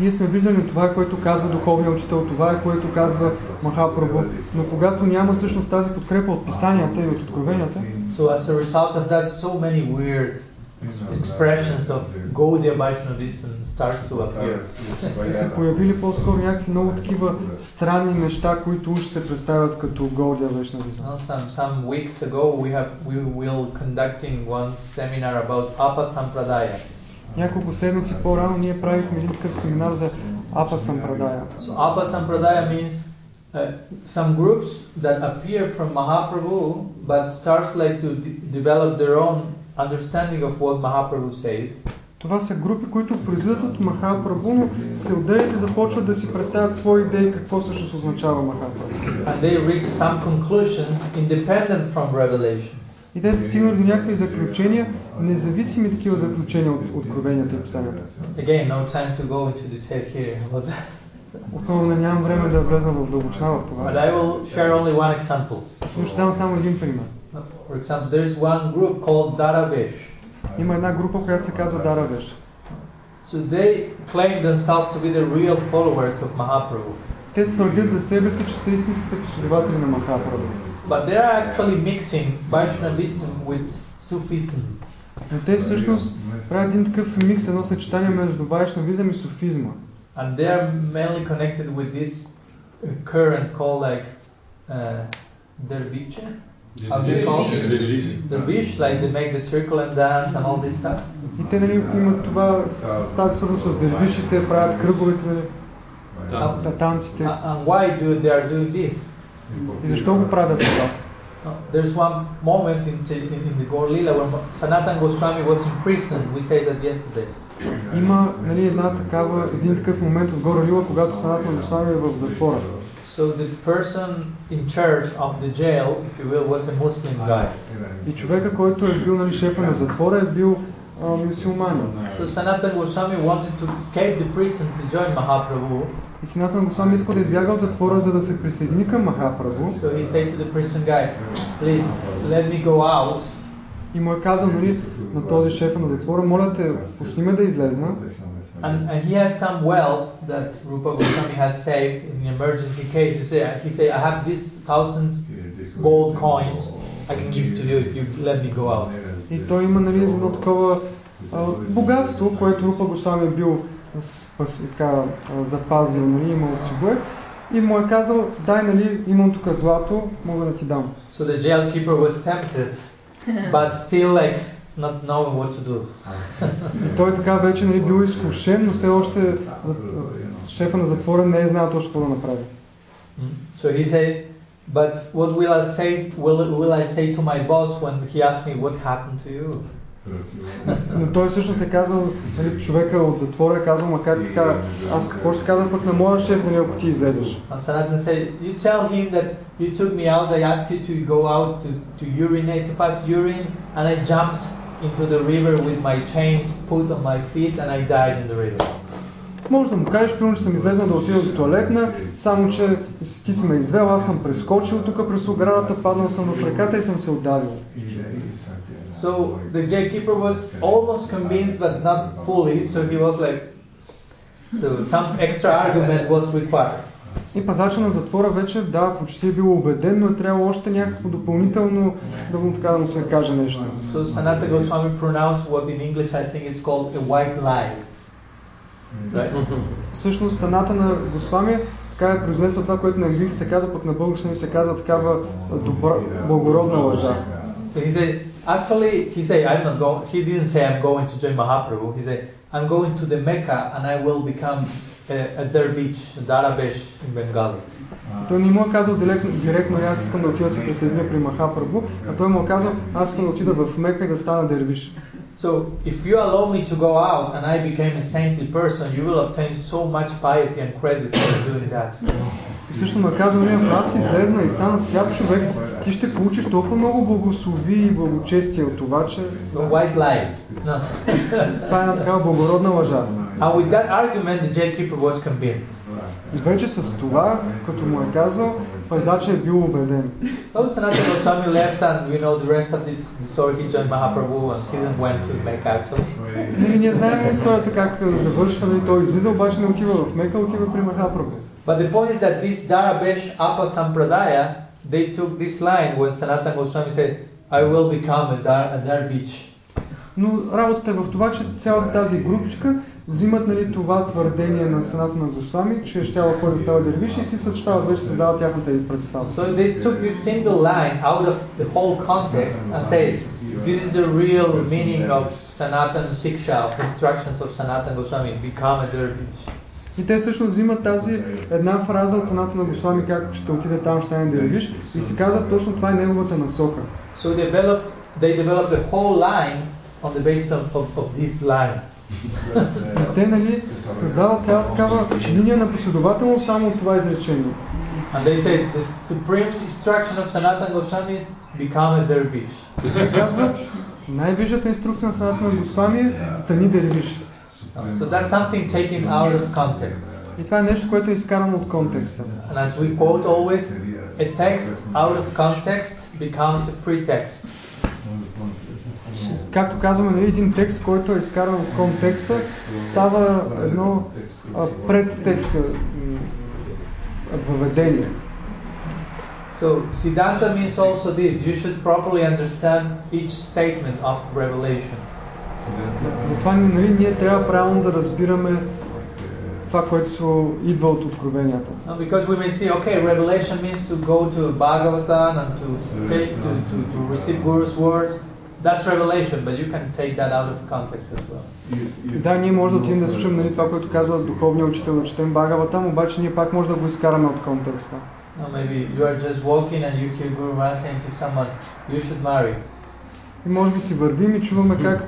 Ние сме виждали това, което казва духовният учител, това е което казва Махапрабху, но когато няма всъщност тази подкрепа от писанията и от откровенията, So as a result of that, so many weird ex- expressions of Gaudiya Vaishnavism start to appear. <laughs> са се появили по-скоро някакви много такива странни неща, които уж се представят като Голдия Вешнавизъм. Now, some some weeks ago, we have we will conducting one seminar about Apa Sampradaya. Няколко седмици по-рано ние правихме един такъв семинар за Апа Сампрадая. So Apa Sampradaya means uh, some groups that appear from Mahaprabhu, but starts like to de- develop their own understanding of what Mahaprabhu said. Това са групи, които произлизат от Махапрабху, но се отделят и започват да си представят свои идеи какво всъщност означава Махапрабху. And they reach some conclusions independent from revelation. И те са стигнали до някакви заключения, независими такива заключения от откровенията и писанията. Отново не нямам време да влезам в дълбочина в But това. I will share only one example. Но ще дам само един пример. For example, there is one group called Daravesh. Има една група, която се казва Даравеш. So they claim themselves to be the real followers of Mahaprabhu. Те твърдят за себе си, че са истинските последователи на Махапрабху. But they are actually mixing Vaishnavism with Sufism. Но те всъщност правят един такъв микс, едно съчетание между вайшнавизъм и суфизма. And they are mainly connected with this uh, current called like uh, Derviche. How do you call it? Dervish, like they make the circle and dance and all this stuff. И те нали, имат това с, с тази свързано с дервишите, правят кръговете, нали, та- танците. Uh, and why do they are doing this? И защо го правят това? Uh, there's one moment in, in, in the Gaur Lila when Sanatan Goswami was in prison. We said that yesterday. Има нали, една такава, един такъв момент от Гора Лила, когато Санат на Госвами е в затвора. So the person in charge of the jail, if you will, was a Muslim guy. И човека, който е бил нали, шефа на затвора, е бил а, мюсюлманин. So Sanatan Goswami wanted to escape the prison to join Mahaprabhu. И Саната на Госвами иска да избяга от затвора, за да се присъедини към Махапрабху. So he said to the prison guy, please let me go out. И му е казал нали, на този шефа на затвора, моля те, пусни ме да излезна. And, and he has some wealth that Rupa Goswami has saved in an emergency case. He say, he say, I have these thousands gold coins I can give to you if you let me go out. И той има нали, едно такова богатство, което Рупа Госвами е бил спас, така, запазил, нали, имал си го е. И му е казал, дай, нали, имам тук злато, мога да ти дам. So the jailkeeper was tempted, but still like not knowing what to do. И той така вече нали, бил изкушен, но все още шефа на затвора не е знал точно какво да направи. So he said, But what will I say? Will, will I say to my boss when he asks me what happened to you? Но той всъщност е казал, нали, човека от затвора е казал, ма как така, аз какво ще казвам пък на моя шеф, нали, ако ти излезеш. And Sanatan said, you tell him that you took me out, I asked you to go out to, to urinate, to pass urine, and I jumped into the river with my chains put on my feet, and I died in the river. Може да му кажеш, примерно, че съм излезнал да отида до туалетна, само че ти си ме извел, аз съм прескочил тук през оградата, паднал съм в реката и съм се отдавил. So the gatekeeper was almost convinced, but not fully. So he was like, so some extra argument was required. И пазача на затвора вече, да, почти е бил убеден, но е трябвало още някакво допълнително да му така да му се каже нещо. So Sanatana Goswami pronounced what in English I think is called a white lie. Right? Всъщност саната на Госвами така е произнесла това, което на английски се казва, пък на български се казва такава добра, благородна лъжа. So he said, actually, he said, I'm not going. He didn't say I'm going to join Mahaprabhu. He said, I'm going to the Mecca and I will become a, a dervish, a darabesh in Bengali. Той не му е казал директно, директно аз искам да отида да се присъединя при Махапрабху, а той му е казал, аз искам да отида в Мека и да стана дервиш. So if you allow me to go out and I became a saintly person, you will obtain so much piety and credit for doing that. И също му е казал, нали, ако аз излезна и стана свят човек, ти ще получиш толкова много благослови и благочестие от това, че A white lie. No. това е една такава благородна лъжа. and with that argument, the gatekeeper was convinced. И вече с това, като му е казал, пазача е бил убеден. So Sanatana Goswami left, and you know the rest of the, the story. He joined Mahaprabhu, and he didn't went to Mecca actually. Нали, ние знаем историята как завършва, нали, той излиза, обаче не отива в Мека, отива при Махапрабху. But the point is that this Darabesh Appa Sampradaya, they took this line when Sanatana Goswami said, I will become a, dar- a dervish. Но работата е в това, че цялата тази групичка взимат нали, това твърдение на Саната на Госвами, че ще кой да става дервиш и си съчетават вече създават тяхната и представа. So they took this single line out of the whole context and said, this is the real meaning of Sanatan Siksha, of instructions of Sanatana Goswami, become a dervish. И те всъщност взимат тази една фраза от Саната на Госвами, как ще отиде там, ще стане дервиш, и си казват точно това е неговата насока. So developed, they developed the whole line on the basis of, of, of this line. И <laughs> те нали, създават цяла такава линия на последователност само от това изречение. And they say the supreme instruction of Sanatana Goswami is become a dervish. И те казват, най-висшата инструкция на Саната на Госвами е стани дервиш. So that's something taken out of context. И това е нещо, което е изкарано от контекста. And as we quote always, a text out of context becomes a pretext. Както казваме, нали, един текст, който е изкаран от контекста, става едно а, пред текста м, въведение. So Siddhanta means also this. You should properly understand each statement of revelation. Затова нали, ние трябва правилно да разбираме това, което идва от откровенията. Now, because we may see, okay, revelation means to go to Bhagavatam and to take to, to, to receive Guru's words. That's revelation, but you can take that out of context as well. И да, ние може да отидем да слушаме нали, това, което казва духовния учител, да четем Багавата, обаче ние пак може да го изкараме от контекста. Now maybe you are just walking and you hear Guru Maharaj saying to someone, you should marry. И може би си вървим и чуваме как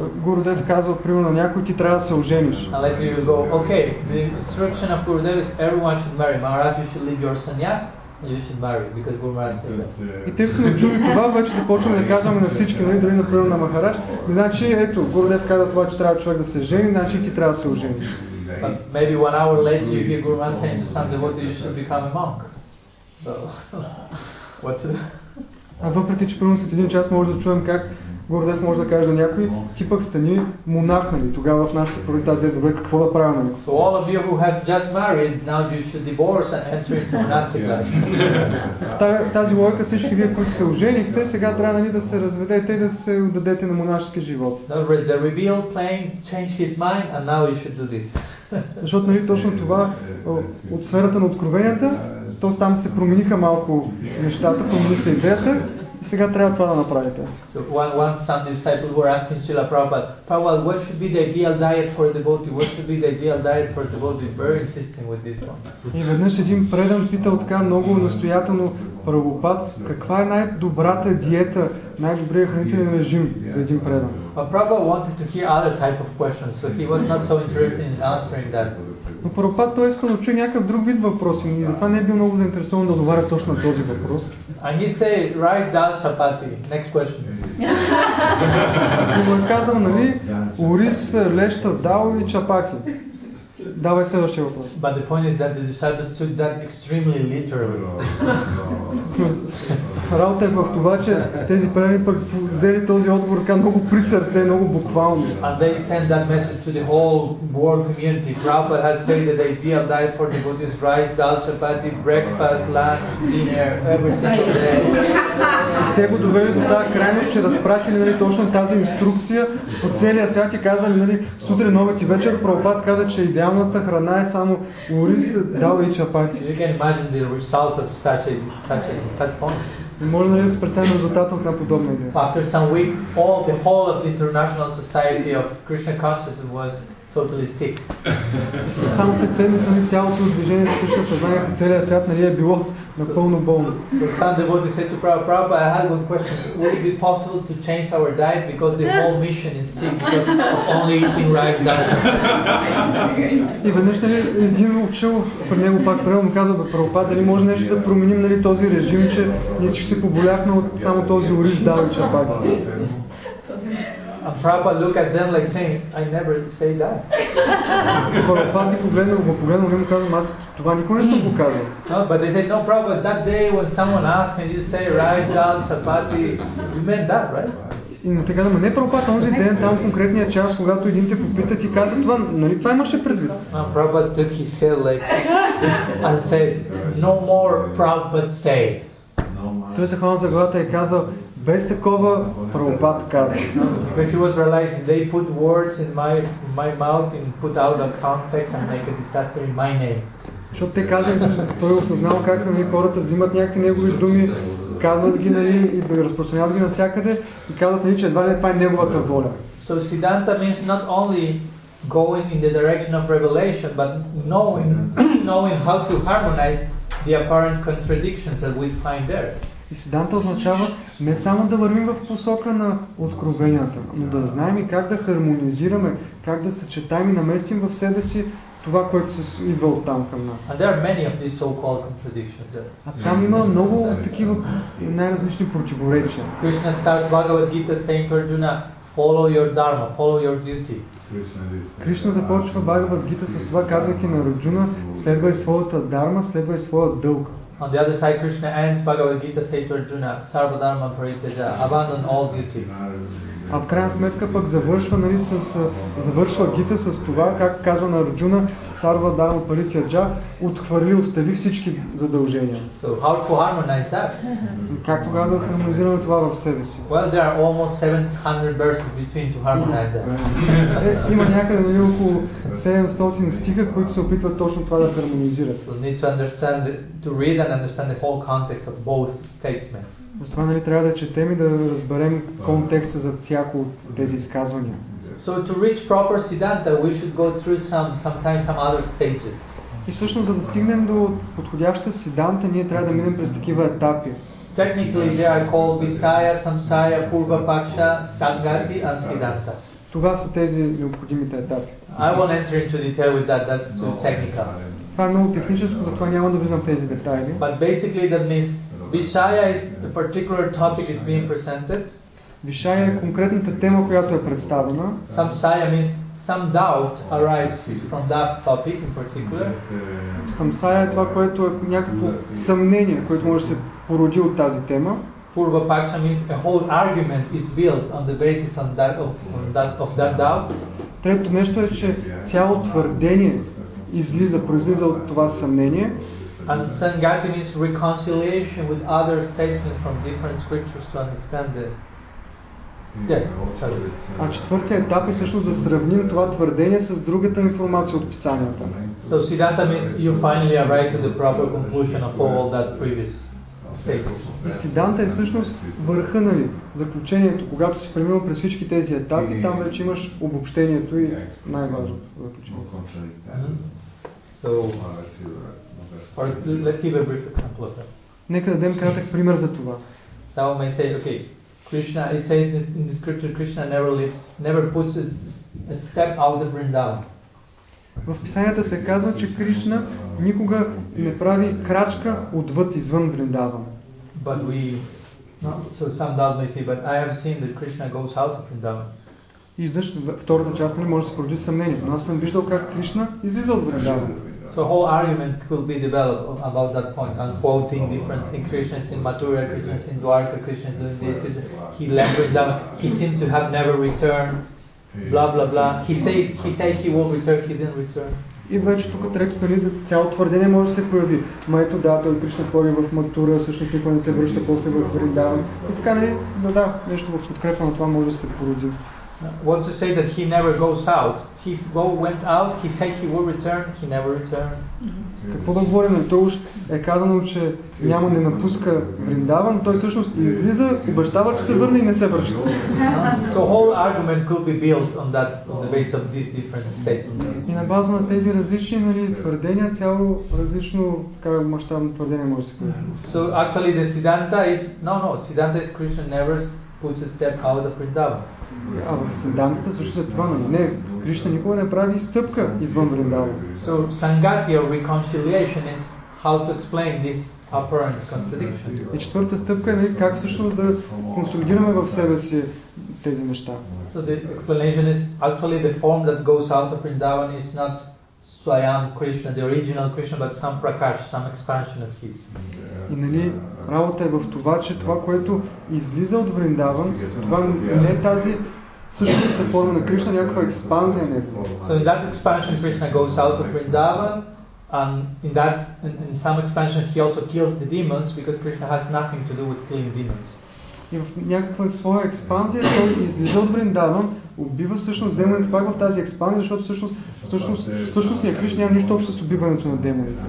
а, Гурудев казва, примерно, на някой ти трябва да се ожениш. And later you go, okay, the instruction of Gurudev is everyone should marry. Maharaj, you should leave your sannyas and you should marry. И тъй като сме чули това, вече започваме да казваме на всички, нали, дори например на Махарадж, и значи, ето, Гурудев каза това, че трябва човек да се жени, значи ти трябва да се ожениш. But maybe one hour later you hear Guru Maharaj saying to some devotee, you should become a monk. So, what to do? А въпреки, че примерно след един час може да чуем как Гордев може да каже на някой, ти пък стани монах, нали? Тогава в нас се прави тази идея, добре, какво да правя, нали? So all of you who have just married, now you should divorce and enter into monastic life. <laughs> Та- Тази логика всички вие, които се оженихте, сега трябва нали, да се разведете и да се отдадете на монашески живот. The, re- the reveal plane changed his mind and now you should do this. <laughs> Защото нали, точно това от сферата на откровенията, то там се промениха малко нещата, промени се идеята сега трябва това да направите. So one, once some disciples were asking Srila Prabhupada, Prabhupada, what should be the ideal diet for a devotee? What should be the ideal diet for a devotee? Very insisting with this one. И веднъж един предан питал така много настоятелно, Прабхупад, каква е най-добрата диета, най-добрият хранителен режим за един предан? But Prabhupada wanted to hear other type of questions, so he was not so interested in answering that. Но Прабхупад той иска да чуе някакъв друг вид въпроси и затова не е бил много заинтересован да отговаря точно на този въпрос. And he say rice, dal, chapati. Next question. И <laughs> му е казал, нали, ориз, леща, дал и чапати. Давай следващия въпрос. But the point is that the disciples took that extremely literally. Работа е в това, че тези предани пък взели този отговор така много при сърце, много буквално. And they send that message to the whole world community. Prabhupada has said that the ideal diet for devotees rice, dal, chapati, breakfast, lunch, dinner, every single day. Те го довели до тази крайност, че разпратили нали, точно тази инструкция по целия свят и казали нали, сутрин, обед и вечер. Прабхупад каза, че идеалната храна е само ориз, дал и So чапати. you can imagine the result of such a such a such point. И Може нали, да се представим резултата от една подобна идея. After some week, all the whole of the International Society of Krishna Consciousness was totally sick. Само след седмица нали, цялото движение за Кришна съзнание по целия свят нали, е било напълно болно. So some devotees said to Prabhupada, I had one question. Would it be possible to change our diet because the whole mission is sick because of only eating rice diet? И веднъж нали, един учил при него пак приема му казва, бе, Прабхупад, дали може нещо да променим нали, този режим, че ние всички се поболяхме от само този ориз, дал и чапати. And Prabhupada looked at them like saying, I never say that. И Прабхупад ги погледна, го погледна и му казвам, аз това никога не съм го казал. No, but they said, no, Prabhupada, that day when someone asked and you say rice, dal, chapati, you meant that, right? И му те казвам, не Прабхупад, онзи ден там в конкретния час, когато един те попита, ти каза това, нали това имаше предвид? And Prabhupada took his head like and said, no more Prabhupada said. Той се хвана за главата и казал, без такова Прабхупад каза. Because he was realizing they put words in my in my mouth and put out of context and make a disaster in my name. Защото те казали, че той е осъзнал как нали, хората взимат някакви негови думи, казват ги нали, и разпространяват ги навсякъде и казват, нали, че едва ли не това е неговата воля. So Siddhanta means not only going in the direction of revelation, but knowing <clears throat> knowing how to harmonize the apparent contradictions that we find there. И седанта означава не само да вървим в посока на откровенията, но да знаем и как да хармонизираме, как да съчетаем и наместим в себе си това, което се идва оттам към нас. А там има много такива най-различни противоречия. Krishna starts Bhagavad Gita saying to Arjuna, follow your dharma, follow your duty. Кришна започва Бхагават Гита с това, казвайки на Раджуна, следвай своята дарма, следвай своя дълг. On the other side, Krishna ends Bhagavad Gita saying to Arjuna, Sarva dharma paritaja, abandon all duty. А в крайна сметка пък завършва, нали, с, завършва Гита с това, как казва на Арджуна, Сарва Дама Паритя Джа, отхвърли, остави всички задължения. So how to harmonize that? Как тогава да хармонизираме това в себе си? Well, there are almost 700 verses between to harmonize that. Е, има някъде нали, около 700 стиха, които се опитват точно това да хармонизират. So need to understand, the, to read and understand the whole context of both statements. Затова нали, трябва да четем и да разберем контекста за всяко от тези изказвания. So to reach proper Siddhanta, we should go through some, sometimes some other stages. И всъщност, за да стигнем до подходяща седанта, ние трябва да минем през такива етапи. Technically, they are called Visaya, Samsaya, Purva Paksha, Sangati, and Siddhanta. Това са тези необходимите етапи. I won't enter into detail with that, that's too technical. Това е много техническо, затова няма да влизам в тези детайли. But basically, that means Vishaya is a particular topic is being presented. Вишая е конкретната тема, която е представена. Samsaya means some doubt arises from that topic in particular. Самсая е това, което е някакво съмнение, което може да се породи от тази тема. Purva Paksha means a whole argument is built on the basis on that of, on that, of that doubt. Третото нещо е, че цяло твърдение излиза, произлиза от това съмнение. And Sangati means reconciliation with other statements from different scriptures to understand the. Yeah, sorry. А четвъртия етап е всъщност да сравним това твърдение с другата информация от писанията. So Siddhanta means you finally arrive to the proper conclusion of all that previous stages. И Сиданта е всъщност върха, нали, заключението. Когато си преминал през всички тези етапи, там вече имаш обобщението и най-важното заключение. So, or let's give a brief example of that. Нека дадем кратък пример за това. Someone may say, okay, Krishna, it says this, in the scripture, Krishna never lives, never puts a, a step out of Vrindavan. В писанията се казва, че Кришна никога не прави крачка отвъд извън Вриндаван. But we, no, so some doubt may say, but I have seen that Krishna goes out of Vrindavan. И защо втората част нали, може да се породи съмнение. Но аз съм виждал как Кришна излиза от Вриндаван. So a whole argument could be developed about that point, on quoting different things. Krishna is in Mathura, Krishna is in Dwarka, Krishna is doing this, Krishna, he left Vrindavan, he seemed to have never returned, blah blah blah. He said he said he will return, he didn't return. И вече тук трето, нали, да- цяло твърдение може да се прояви. Ма ето да, той Кришна ходи в Матура, всъщност никога не се връща после в Вриндаван. И така, нали, да, да, нещо в подкрепа на това може да се породи. What to say that he never goes out? He go, went out, he said he will return, he never returned. Какво да говорим? Нали, Той уж е казано, че няма не напуска Вриндаван, но той всъщност излиза, обещава, че се върне и не се връща. <laughs> So whole argument could be built on that, on the base of these different statements. И на база на тези различни нали, твърдения, цяло различно така, мащабно твърдение може да се появи. So actually the Siddhanta is, no no, Siddhanta is Krishna never puts a step out of Vrindavan. А в Сидантата също е това, нали? Не, Кришна никога не прави и стъпка извън Вриндаван. So Sangati or reconciliation is how to explain this apparent contradiction. И четвърта стъпка е нали, как всъщност да консолидираме в себе си тези неща. So the explanation is actually the form that goes out of Vrindavan is not Swayam Krishna, the original Krishna, but some prakash, some expansion of his. И нали, работа е в това, че това, което излиза от Вриндаван, това не е тази същата форма на Кришна, някаква експанзия негова. So in that expansion, Krishna goes out of Vrindavan, and in that, in, in some expansion, he also kills the demons because Krishna has nothing to do with killing demons. И в някаква своя експанзия той излиза от Вриндаван, убива всъщност демоните пак в тази експанзия, защото всъщност, всъщност, всъщностният Кришна няма нищо общо с убиването на демоните.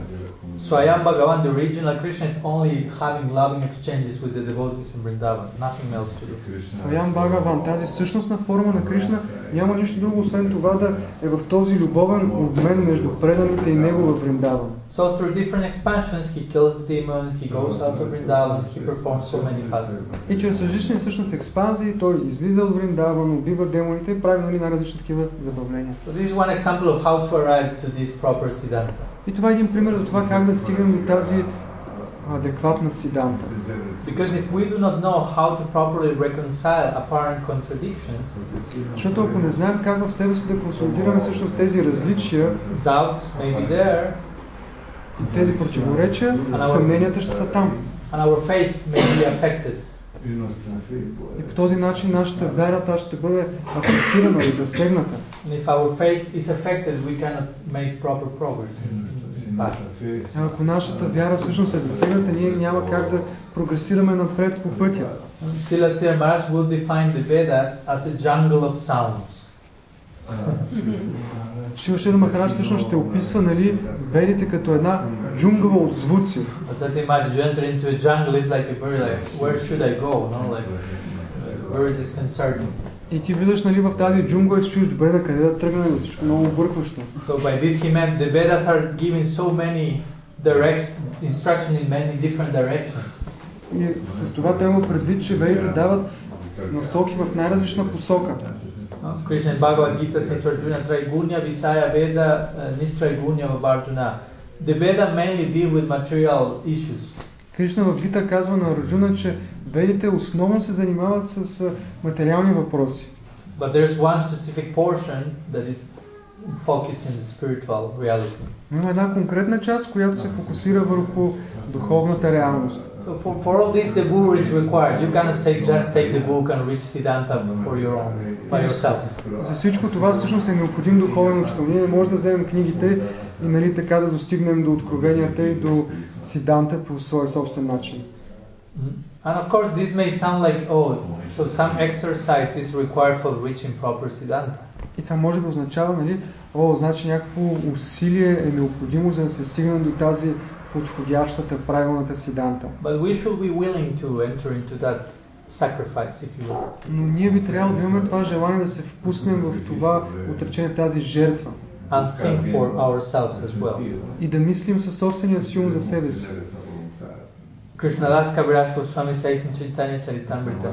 Swayam Bhagavan, the original Krishna, is only having loving exchanges with the devotees in Vrindavan, nothing else to do. Сваян Бхагаван, тази същностна форма на Кришна няма нищо друго, освен това да е в този любовен обмен между преданите и него във Вриндаван. So through different expansions, he kills demons, he goes out of Vrindavan, he performs so many fasts. И чрез различни всъщност експанзии той излиза от Вриндаван, убива демоните и прави нали, най-различни такива забавления. So this is one example of how to arrive to this proper Siddhanta. И това е един пример за това как да стигнем до тази адекватна сиданта. Because if we do not know how to properly reconcile apparent contradictions, Защото ако не знаем как в себе си да консолидираме всъщност тези различия doubts may be there, и тези противоречия, съмненията ще са там. and our faith may be affected. И по този начин нашата вяра та ще бъде афектирана или засегната. And if our faith is affected, we cannot make proper progress in in path. А ако нашата вяра всъщност е засегната, ние няма как да прогресираме напред по пътя. Srila Sri Maharaj would define the Vedas as a jungle of sounds. <laughs> Шива Шира Махарадж всъщност ще описва нали, ведите като една джунгла от звуци. But that imagine you enter into a jungle is like a very like where should I go? No, like very disconcerting. И ти влизаш нали, в тази джунгла и се чуеш добре на къде да тръгнем, всичко много объркващо. So by this he meant the Vedas are giving so many direct instruction in many different directions. И с това той има предвид, че ведите дават насоки в най-различна посока. Gita says to Arjuna, Traigunya Visaya Veda uh, Nistraigunya Varduna. The Veda mainly deal with material issues. Кришна в Гита казва на Арджуна, че ведите основно се занимават с материални въпроси. But there's one specific portion that is focused in the spiritual reality. Но има една конкретна част, която се фокусира върху духовната реалност. So for, for all this the guru is required. You cannot take just take the book and reach Siddhanta for your own by yourself. За всичко това всъщност е необходим духовен учител. Ние не можем да вземем книгите и нали, така да достигнем до откровенията и до Сиданта по своя собствен начин. Mm. And of course this may sound like oh so some exercise is required for reaching proper Siddhanta. И това може би означава, нали, о, значи някакво усилие е необходимо, за да се стигне до тази подходящата, правилната Сиданта. But we should be willing to enter into that sacrifice if you will. Но ние би трябвало да имаме това желание да се впуснем в това отречение, в тази жертва. And think for ourselves as well. И да мислим със собствения си ум за себе си. Krishnadas Kaviraj Goswami says in Chaitanya Charitamrita,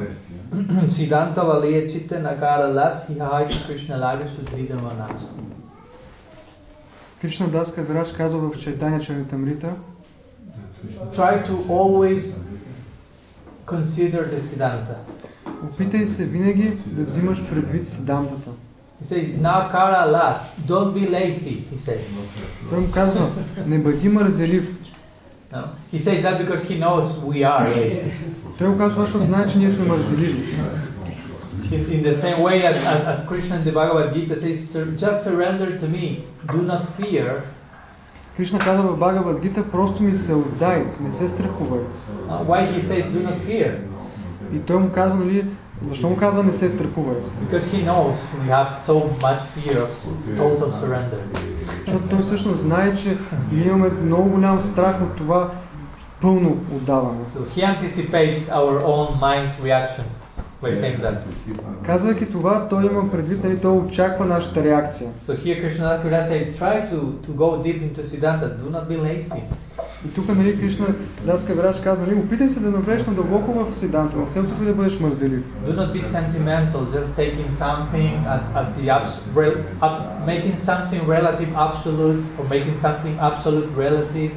Siddhanta Valiya Chitta Nakara Las Hihai Krishna Laga Sudrida Manas. Кришна Дас Кавирач казва в <clears throat> Чайтаня Чаритамрита, Try to always consider the Siddhanta. опитай се винаги да взимаш предвид Сидантата. He says, Nakara Las, don't be lazy, he says. Той му казва, не бъди мързелив. No? He says that because he knows we are lazy. Той го казва, защото знае, че ние сме мързеливи. In, in the same way as, as, as Krishna in the Bhagavad Gita says, "Sur- just surrender to me, do not fear. Кришна казва в Бхагавад Гита, просто ми се отдай, не се страхувай. Uh, why he says do not fear? И той му казва, нали, защо му казва не се страхувай? Because he knows we have so much fear of total surrender. Защото той всъщност знае, че ние имаме много голям страх от това пълно отдаване. So he anticipates our own mind's reaction by saying that. Казвайки това, той има предвид, нали, той очаква нашата реакция. So here Krishna Krishna say, try to, to go deep into Siddhanta, do not be lazy. И тук, нали, Кришна Даска Врач казва, нали, опитай се да навлезеш надълбоко в Сиданта, не се опитвай да бъдеш мързелив. Do not be sentimental, just taking something as, as the abs- rel- up, making something relative absolute or making something absolute relative.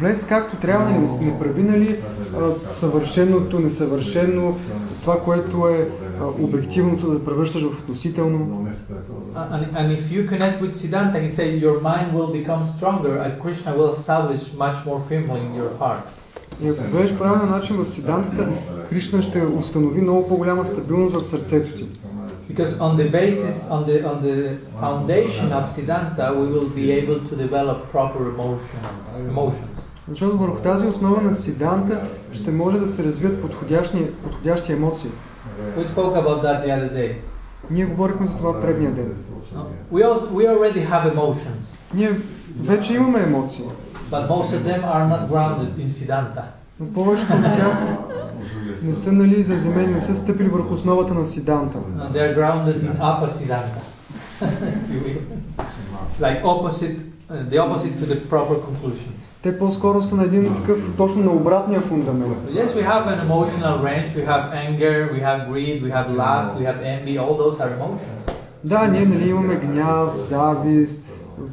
Влез както трябва, нали, не, не прави нали, съвършеното, несъвършено, това, което е обективното да превръщаш в относително. And, and if you connect with Siddhanta, he said your mind will become stronger and Krishna will establish much more firmly in your heart. И ако влезеш правилен начин в Сидантата, Кришна ще установи много по-голяма стабилност в сърцето ти. Because on the basis, on the on the foundation of Siddhanta, we will be able to develop proper emotions. Emotions. Защото върху тази основа на Сиданта ще може да се развият подходящи, подходящи емоции. We spoke about that the other day. Ние говорихме за това предния ден. No? We also we already have emotions, Ние вече имаме емоции, but most of them are not grounded in Siddhanta. Но повечето от тях не са нали, заземени, не са стъпили върху основата на Сиданта. Uh, they are grounded in Apasiddhanta, if you will. like opposite, uh, the opposite to the proper conclusions. Те по-скоро са на един такъв точно на обратния фундамент. So yes, we have an emotional range. We have anger, we have greed, we have lust, we have envy. All those are emotions. Да, ние нали, имаме гняв, завист,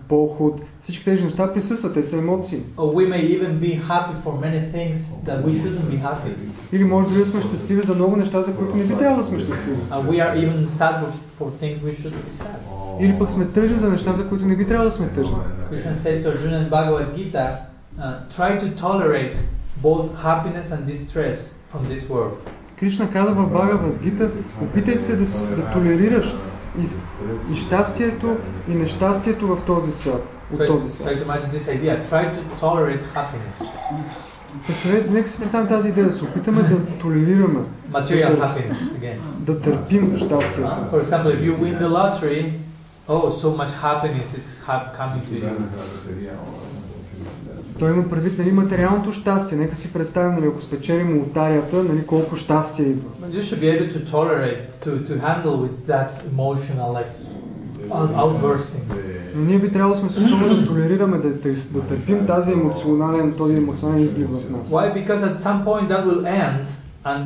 поход. Всички тези неща присъстват, те са емоции. Or we may even be happy for many things that we shouldn't be happy. Или може би да сме щастливи за много неща, за които не би трябвало да сме щастливи. And we are even sad for, for things we shouldn't be sad. Или пък сме тъжни за неща, за които не би трябвало да сме тъжни. Krishna says to Arjuna in Bhagavad Gita, uh, try to tolerate both happiness and distress from this world. Кришна каза в Бхагавад Гита, опитай се да, с- да толерираш и, и щастието и нещастието в този свят, от този свят. Представете, нека си представим тази идея, да се опитаме да толерираме, да, да търпим щастието. Uh, for example, if you win the lottery, oh, so much happiness is ha- coming to you. Той има предвид нали, материалното щастие. Нека си представим, нали, ако спечелим лотарията, нали, колко щастие идва. You should be able to tolerate, to, to handle with that emotional like out- outbursting. Но ние би трябвало да сме способни да толерираме, да, да, търпим тази емоционален, този емоционален изблик в нас. Why? Because at some point that will end and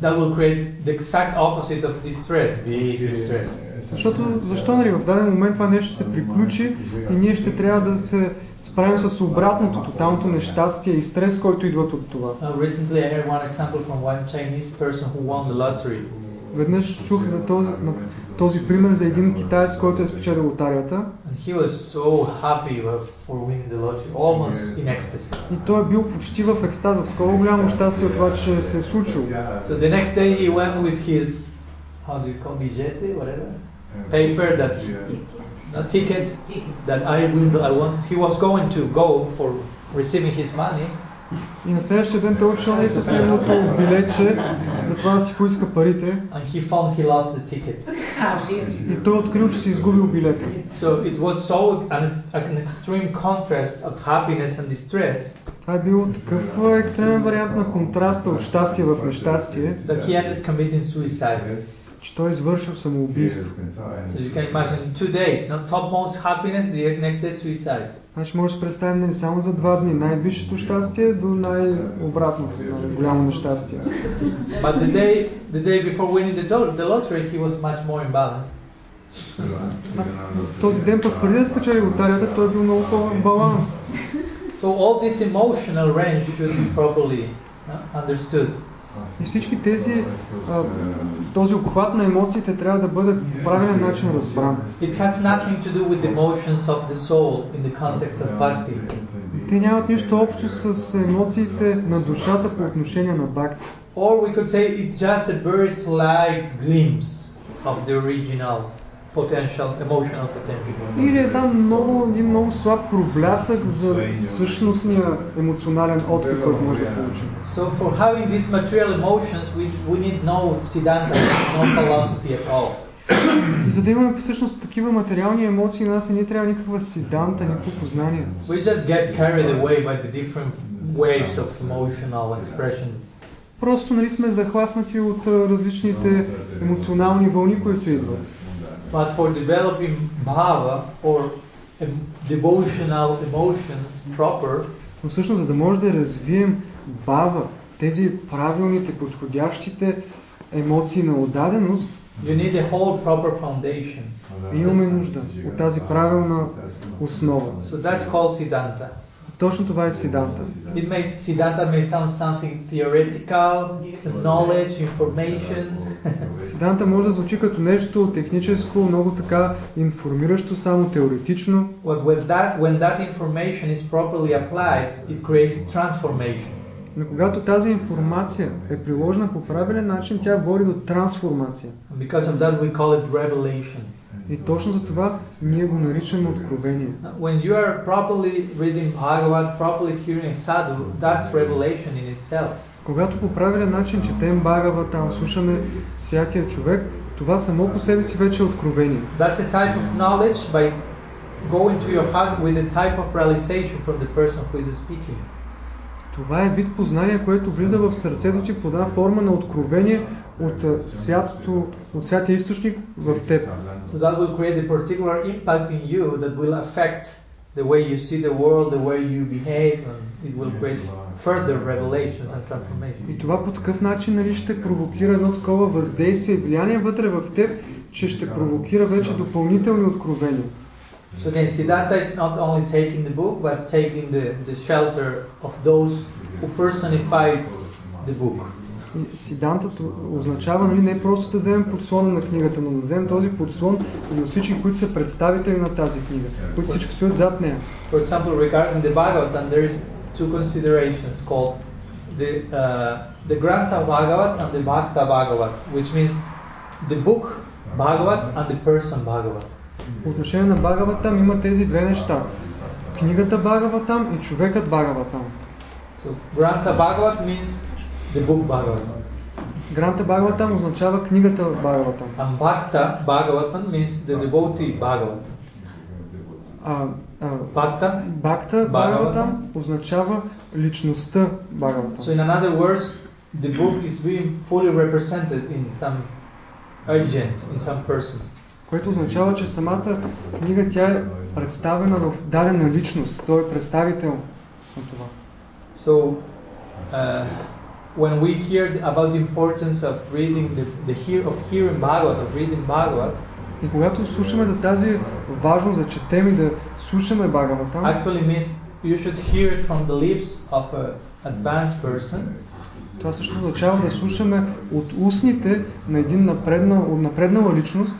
that will create the exact opposite of distress, big distress. Защото, защо нали, в даден момент това нещо ще приключи и ние ще трябва да се справим с обратното, тоталното нещастие и стрес, който идват от това. Lottery. Веднъж чух за този, на, този пример за един китаец, който е спечелил лотарията и той е бил почти в екстаз, в такова голямо щастие от това, че се е случило. So the next day he went with his, how do you call billete, whatever, paper that he, a ticket that I will, I want. He was going to go for receiving his money, И на следващия ден той отишъл нали, с неговото билетче, за това да си поиска парите and he found he lost the ticket. и той открил, че си изгубил билета. So it was so an, an extreme contrast of happiness and distress Това е било такъв а, екстремен вариант на контраста от щастие в нещастие, that he ended committing suicide. Че той е извършил самоубийство. Значи може да се представим нали, само за два дни най-висшето щастие до най-обратното, нали, голямо нещастие. But the day, the day before winning the, the lottery, he was much more imbalanced. Този ден пък преди да спечели лотарията, той е бил много по-баланс. So all this emotional range should be properly uh, understood. И всички тези, а, този обхват на емоциите трябва да бъде по правилен начин разбран. It has nothing to do with the emotions of the soul in the context of bhakti. Те нямат нищо общо с емоциите на душата по отношение на бхакти. Or we could say it's just a very slight glimpse of the original potential, emotional potential. Или една много, един много слаб проблясък за същностния емоционален отклик, който може да получим. So for having these material emotions, we, we need no siddhanta, no philosophy at all. И за да имаме всъщност такива материални емоции, на нас не ни трябва никаква седанта, никакво познание. We just get carried away by the different waves of emotional expression. Просто нали, сме захласнати от а, различните емоционални вълни, които идват. But for developing bhava or devotional emotions proper, Но всъщност, за да може да развием бава, тези правилните, подходящите емоции на отдаденост, you need a whole proper foundation. имаме нужда от тази правилна основа. So that's called siddhanta. Точно това е седанта. It may may sound something theoretical, some knowledge, information. Седанта може да звучи като нещо техническо, много така информиращо, само теоретично, But when that when that information is properly applied, it creates transformation. но когато тази информация е приложена по правилен начин, тя води до трансформация. Because of that, we call it revelation. И точно за това ние го наричаме откровение. When you are properly reading Bhagavad, properly hearing sadhu, that's revelation in itself. Когато по правилен начин четем Багава, там слушаме святия човек, това само по себе си вече е откровение. That's a type of knowledge by going to your heart with a type of realization from the person who is speaking. Това е вид познание, което влиза в сърцето ти по една форма на откровение от святото, от святия източник в теб. So that will create a particular impact in you that will affect the way you see the world, the way you behave, and it will create further revelations and И transformation. това по такъв начин нали, ще провокира едно такова въздействие и влияние вътре в теб, че ще провокира вече допълнителни откровения. So again, Siddhartha is not only taking the book, but taking the, the shelter of those who personify the book. И Сидантът означава нали, не просто да вземем подслона на книгата, но да вземем този подслон и от всички, които са представители на тази книга, които всички стоят зад нея. For example, regarding the Bhagavatam, there is two considerations called the uh, the Grantha Bhagavat and the Bhakta Bhagavat, which means the book Bhagavat and the person Bhagavat. По отношение на Багаватам има тези две неща. Книгата Багаватам и човекът Багаватам. So Grantha Bhagavat means the book Bhagavatam, Гранта Багаватам означава книгата Багаватам. and Bhakta Bhagavatam means the devotee Bhagavatam. А, а Bhakta. Бхакта Багаватам означава личността So Багаватам. in other words, the book is being fully represented in some agent, in some person. Което означава, че самата книга тя е представена в дадена личност. Той е представител на това. So, uh, when we hear about the importance of reading the, the hear of hearing Bhagavad, of reading Bhagavad, И когато слушаме за тази важност да четем и да слушаме Багаватам, actually means you should hear it from the lips of an advanced person, това също означава да слушаме от устните на един напреднал, от напреднала личност,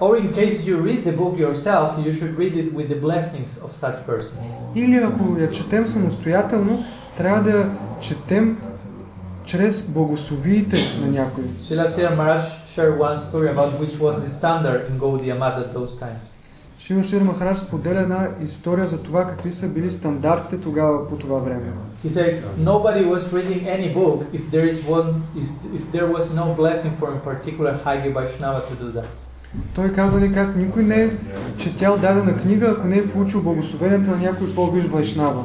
or in case you read the book yourself, you should read it with the blessings of such person. или ако я четем самостоятелно, трябва да я четем чрез благословиите на някой. Srila Sri Maharaj shared one story about which was the standard in Gaudiya Math at those times. Шива Шир Махарадж споделя една история за това какви са били стандартите тогава по това време. He said nobody was reading any book if there is one if if there was no blessing for a particular Hagya Vaishnava to do that. Той казва ли как никой не е четял дадена книга, ако не е получил благословенията на някой по-виж вайшнава.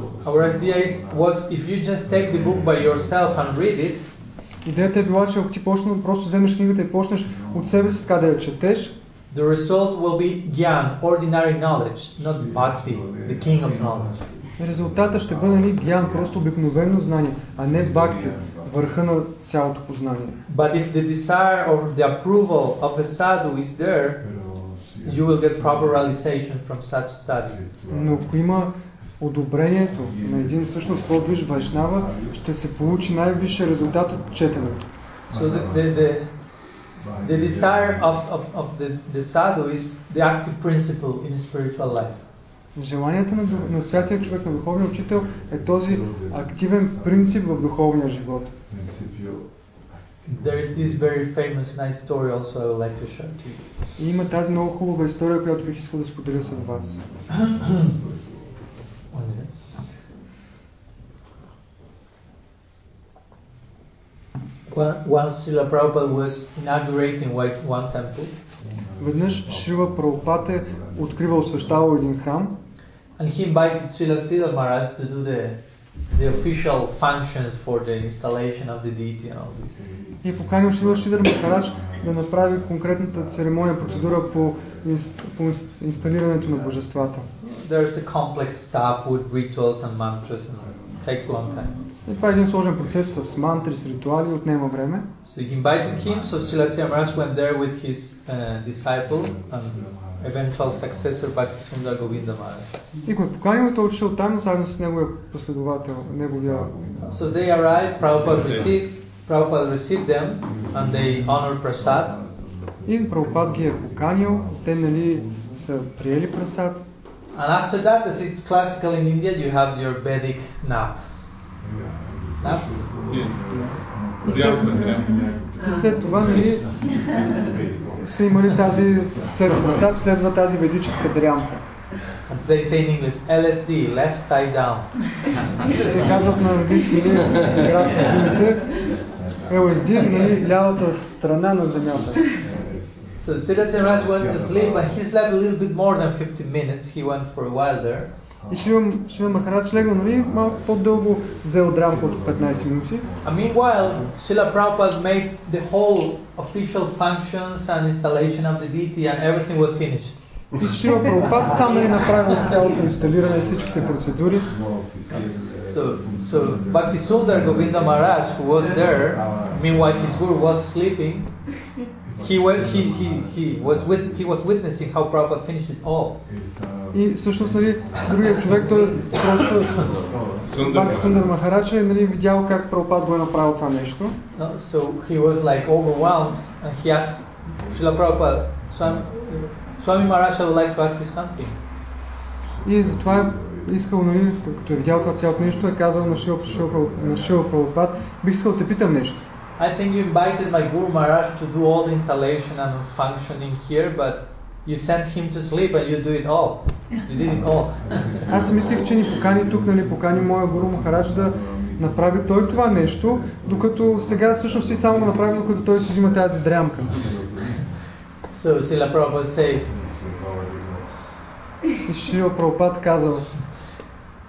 Идеята е била, че ако ти почна, просто вземеш книгата и почнеш от себе си така да я четеш, the result will be gyan, ordinary knowledge, not bhakti, the king of knowledge. резултата ще бъде ни гян, просто обикновено знание, а не бхакти, върха на цялото познание. But if the desire or the approval of the sadhu is there, you will get proper realization from such study. Но ако има одобрението на един всъщност по-виш вайшнава, ще се получи най-висшия резултат от четенето. So the, the, the, the desire of, of, of the, the sadhu is the active principle in spiritual life. Желанията на, на святия човек, на духовния учител е този активен принцип в духовния живот. There is this very famous, nice story also I would like to share to you. И има тази много хубава история, която бих искал да споделя с вас. <coughs> Once Srila Prabhupada was inaugurating one one temple, Веднъж Шрила Прабхупад е откривал освещавал един храм and he invited Srila Siddha Maharaj to do the, the official functions for the installation of the deity and all this. и е поканил Шрила Шидър Махарадж да направи конкретната церемония, процедура по, инс, по инс- инсталирането на божествата. There's a complex stuff with rituals and mantras and it takes a long time. И това е един сложен процес с мантри, с ритуали, отнема време. So he invited him, so Srila Siddha Maharaj went there with his uh, disciple and eventual successor Bhakti Sundar Govinda Maharaj. И го е поканил и той отишъл там заедно с неговия последовател, неговия So they arrived, Prabhupada received, Prabhupada received them and they honored Prasad. И Прабхупад ги е поканил, те нали са приели прасад. And after that, as it's classical in India, you have your Vedic nap. Nap? И след, и след това нали, са имали тази, след прасад следва тази ведическа дрямка. And they say in English, LSD, left side down. Те казват на английски нали, игра с думите LSD, нали, лявата страна на земята. So Siddhartha Maharaj went to sleep and he slept a little bit more than 50 minutes. He went for a while there. И Шиван, Шиван Махарадж легна, нали, малко по-дълго взел дрямка от 15 минути. And meanwhile, Srila Prabhupada made the whole official functions and installation of the deity and everything was finished. И Шива Прабхупад сам нали, направил цялото инсталиране и всичките процедури. So, so Bhakti Sundar Govinda Maharaj, who was there, meanwhile his guru was sleeping, he, he, he, he, was with, he was witnessing how Prabhupada finished it all. И всъщност, нали, другия човек, той просто Бакти Сундар Махарадж е нали, видял как Прабхупад го е направил това нещо. No? So he was like overwhelmed and he asked Srila Prabhupada, Swami, Swami Maharaj, I would like to ask you something. И затова е искал, нали, като е видял това цялото нещо, е казал на Шила Прабхупад, бих искал да те питам нещо. I think you invited my Guru Maharaj to do all the installation and functioning here, but you sent him to sleep and you do it all. You did it all. <laughs> Аз си мислих, че ни покани тук, нали, покани моя гуру Махарадж да направи той това нещо, докато сега всъщност ти само го направи, докато той си взима тази дрямка. So Srila Prabhupada said, И Шила Прабхупад казал,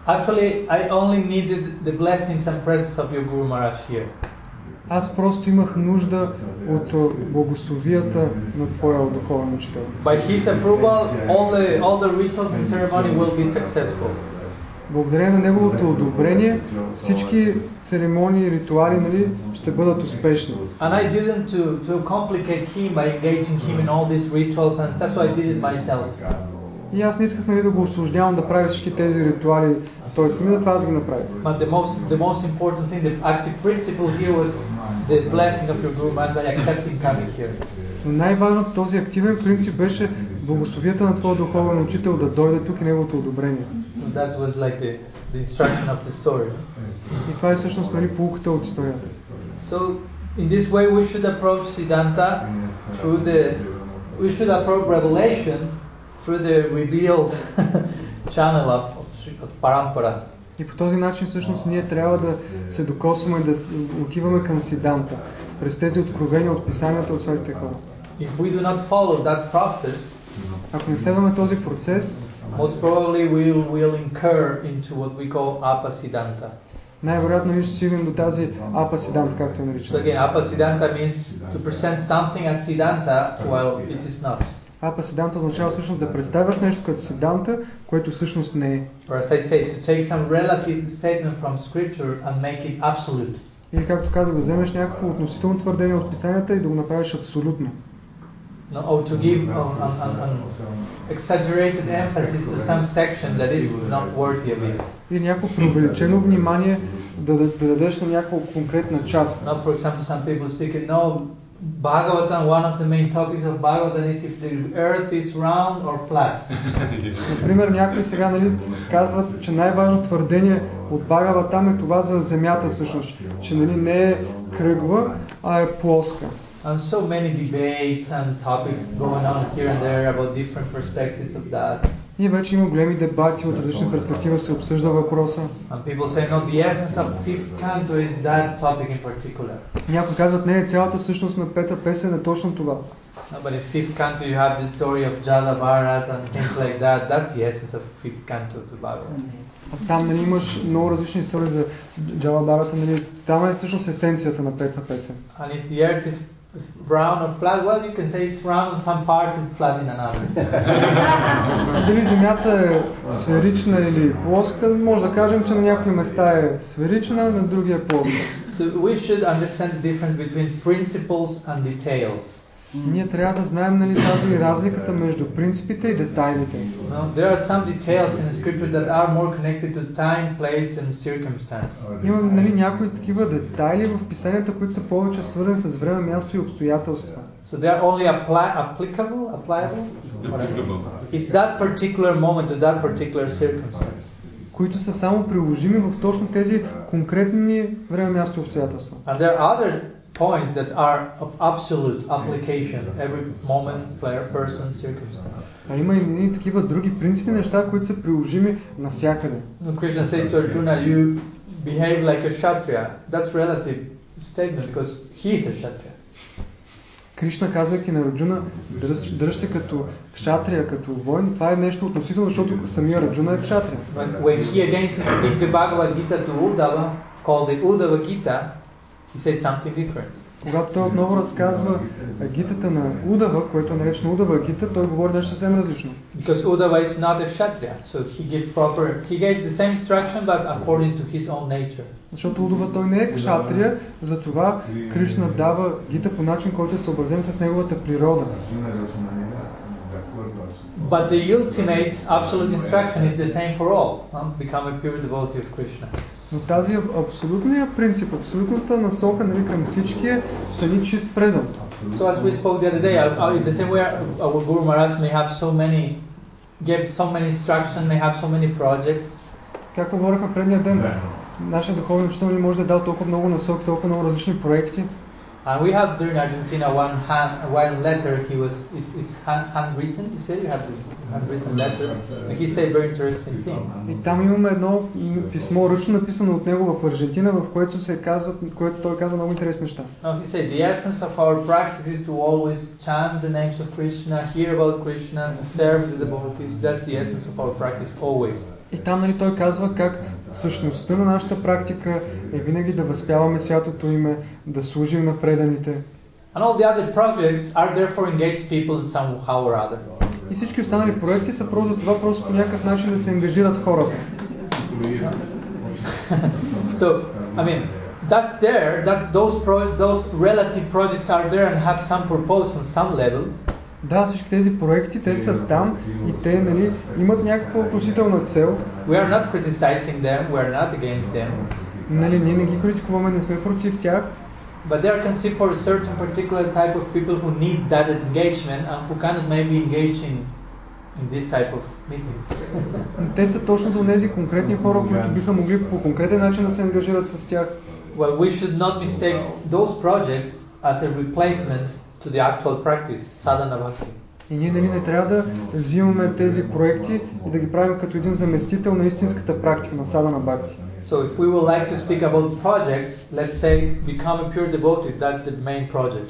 actually I only needed the blessings and presence of your Guru Maharaj here. Аз просто имах нужда от благословията на твоя духовен учител. By his approval, all the all the rituals and ceremony will be successful. Благодарение на неговото одобрение, всички церемонии и ритуали нали, ще бъдат успешни. And I didn't to, to complicate him by engaging him in all these rituals and stuff, so I did it myself. И аз не исках нали, да го осложнявам да прави всички тези ритуали той сами, затова аз ги направих. But the most the most important thing, the active principle here was the blessing of your Guru Maharaj by accepting coming here. Но най-важното този активен принцип беше благословията на твоя духовен учител да дойде тук и неговото одобрение. So that was like the, the instruction of the story. И това е всъщност нали, полуката от историята. So in this way we should approach Siddhanta through the we should approach revelation through the revealed <laughs> channel of, Sri- of Parampara. И по този начин всъщност ние трябва да се докосваме да отиваме към Сиданта, през тези откровения от писанията от своите хора. If we do not follow that process, Ако не следваме този процес, most probably we will incur into what we call apasiddhanta. най-вероятно ние ще стигнем до тази апа сиданта, както я So наричаме. again, apasiddhanta means to present something as siddhanta while it is not. Апа сиданта означава всъщност да представяш нещо като сиданта, което всъщност не е. Or as I say, to take some relative statement from scripture and make it absolute. Или както казах, да вземеш някакво относително твърдение от писанията и да го направиш абсолютно. No, or to give an, an, an exaggerated emphasis to some section that is not worthy of it. Или някакво преувеличено внимание да, да, да дадеш на някаква конкретна част. Now, for example, some people speak no, Bhagavatam, one of the main topics of Bhagavatam is if the earth is round or flat. <laughs> Например, някои сега нали, казват, че най-важно твърдение от Багава там е това за Земята всъщност, че нали, не е кръгла, а е плоска. And so many debates and topics going on here and there about different perspectives of that. И вече има големи дебати от различни перспективи се обсъжда въпроса. Say, no. Някои казват, не, цялата същност на пета песен е точно това. No, but in fifth canto you have the story of Jala Bharat and things like that. That's the essence of fifth canto of the Bhagavad. А там нали, имаш много различни истории за Джала Барата. Нали, там е всъщност есенцията на пета песен. And if the earth is round or flat, well, you can say it's round in some parts, it's flat in another. <laughs> Дали Земята е сферична или плоска, може да кажем, че на някои места е сферична, на други е плоска. so we should understand the difference between principles and details. Ние трябва да знаем нали, тази разликата между принципите и детайлите. Има нали, някои такива детайли в писанията, които са повече свързани с време, място и обстоятелства. So they are only apply, applicable, applicable, if that particular moment that particular circumstance. които са само приложими в точно тези конкретни време, място и обстоятелства. And there are other points that are of absolute application, every moment, player, person, circumstance. А има и нали, такива други принципи неща, които са приложими навсякъде. When Krishna said to Arjuna, you behave like a kshatriya, that's relative statement because he is a kshatriya. Кришна, казвайки на Раджуна, дръж, дръж се като кшатрия, като воин, това е нещо относително, защото самия Раджуна е кшатрия. When, when he again speaks the Bhagavad Gita to Uddhava, called the Uddhava Gita, he says something different. Когато той отново разказва а, гитата на Удава, което е наречено Удава гита, той говори нещо съвсем различно. Because Uddhava is not a kshatriya, so he gave proper, he gave the same instruction but according to his own nature. Защото Удава той не е кшатрия, затова Кришна дава гита по начин, който е съобразен с неговата природа. But the ultimate absolute instruction is the same for all. huh? Become a pure devotee of Krishna. Но тази аб- абсолютният принцип, абсолютната насока нали, към всички е стани чист предан. So as we spoke the other day, in the same way our Guru Maharaj may have so many, gave so many instructions, may have so many projects. Както говорихме предния ден, нашия духовен учител ни може да е дал толкова много насоки, толкова много различни проекти. And we have during Argentina one hand, one letter. He was it, it's hand, handwritten. You say you have the handwritten letter. And he said very interesting thing. И там имаме едно м, писмо, ръчно написано от него в Аржентина, в което се казват, което той казва много интересни неща. Now he said the essence of our practice is to always chant the names of Krishna, hear about Krishna, serve the devotees. That's the essence of our practice always. И там нали, той казва как същността на нашата практика е винаги да възпяваме святото име, да служим на преданите. And all the other projects are there for engage people in somehow or other. И всички останали проекти са просто за това, просто по някакъв начин да се ангажират хората. <laughs> so I mean that's there. That those pro- those relative projects are there and have some purpose on some level. Да, всички тези проекти, те са там и те нали, имат някаква относителна цел. We are not criticizing them. We are not against them. Нали, ние не ги критикуваме, не сме против тях, But they are conceived for a certain particular type of people who need that engagement and who cannot maybe engage in, in this type of meetings. но те са точно за тези конкретни хора, които биха могли по конкретен начин да се ангажират с тях. well, we should not mistake those projects as a replacement to the actual practice, sadhana bhakti. И ние нали, не трябва да взимаме тези проекти и да ги правим като един заместител на истинската практика на сада на Бхакти. So if we would like to speak about projects, let's say become a pure devotee, that's the main project.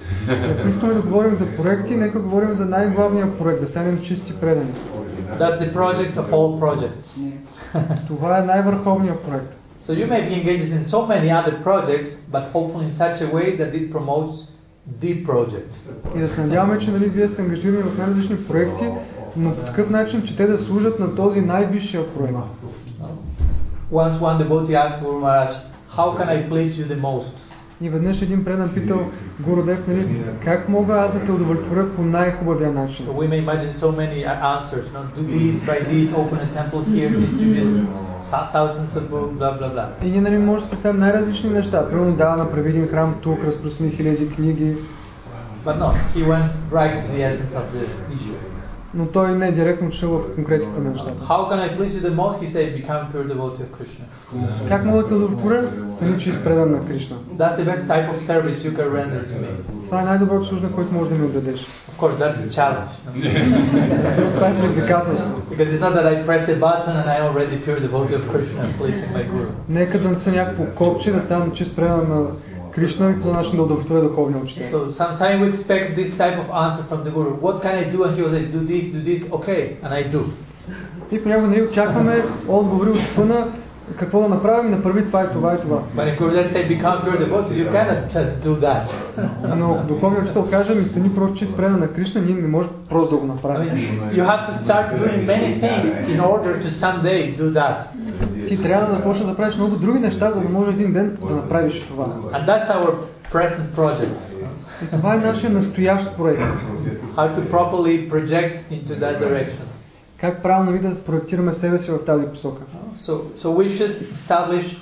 Ако искаме да говорим за проекти, нека говорим за най-главния проект, да станем чисти предани. That's the project of all projects. <laughs> Това е най-върховният проект. So you may be engaged in so many other projects, but hopefully in such a way that it promotes the project. И да се надяваме, че нали, вие сте ангажирани в най-различни проекти, но по такъв начин, че те да служат на този най-висшия проект. Once one devotee asked Guru Maharaj, how can I please you the most? И веднъж един предан питал Гурудев, нали, как мога аз да те удовлетворя по най-хубавия начин? We may imagine so many answers. No? Do this, by this, open a temple here, distribute thousands of books. И ние нали, може да представим най-различни неща. Примерно да, направи един храм тук, разпространи хиляди книги, But no, he went right to the essence of the issue. Но той не е директно чул в конкретиката на нещата. How can I please you the most? He said, become pure devotee of Krishna. Как мога да те удовлетворя? Стани чист предан на Кришна. That's the best type of service you can render to me. Това е най-доброто служение, което можеш да ми отдадеш. Of course, that's a challenge. това е предизвикателство. Because it's not that I press a button and I'm already pure devotee of Krishna, pleasing my guru. Нека да са някакво копче, да стана чист предан на Кришна и по този начин да удовлетворя духовния учител. So sometimes we expect this type of answer from the guru. What can I do? And he will say, do this, do this, okay, and I do. И понякога нали, очакваме отговори от пъна какво да направим и направи това и това и това. Но ако духовният учител <laughs> каже, ми стани просто чист предан на Кришна, ние не можем просто да го направим. Ти трябва да започнеш да правиш много други неща, за да може един ден да направиш това. Present project. Това е нашия настоящ проект. How to properly project into that direction. Как правилно ли да проектираме себе си в тази посока. So, so we should establish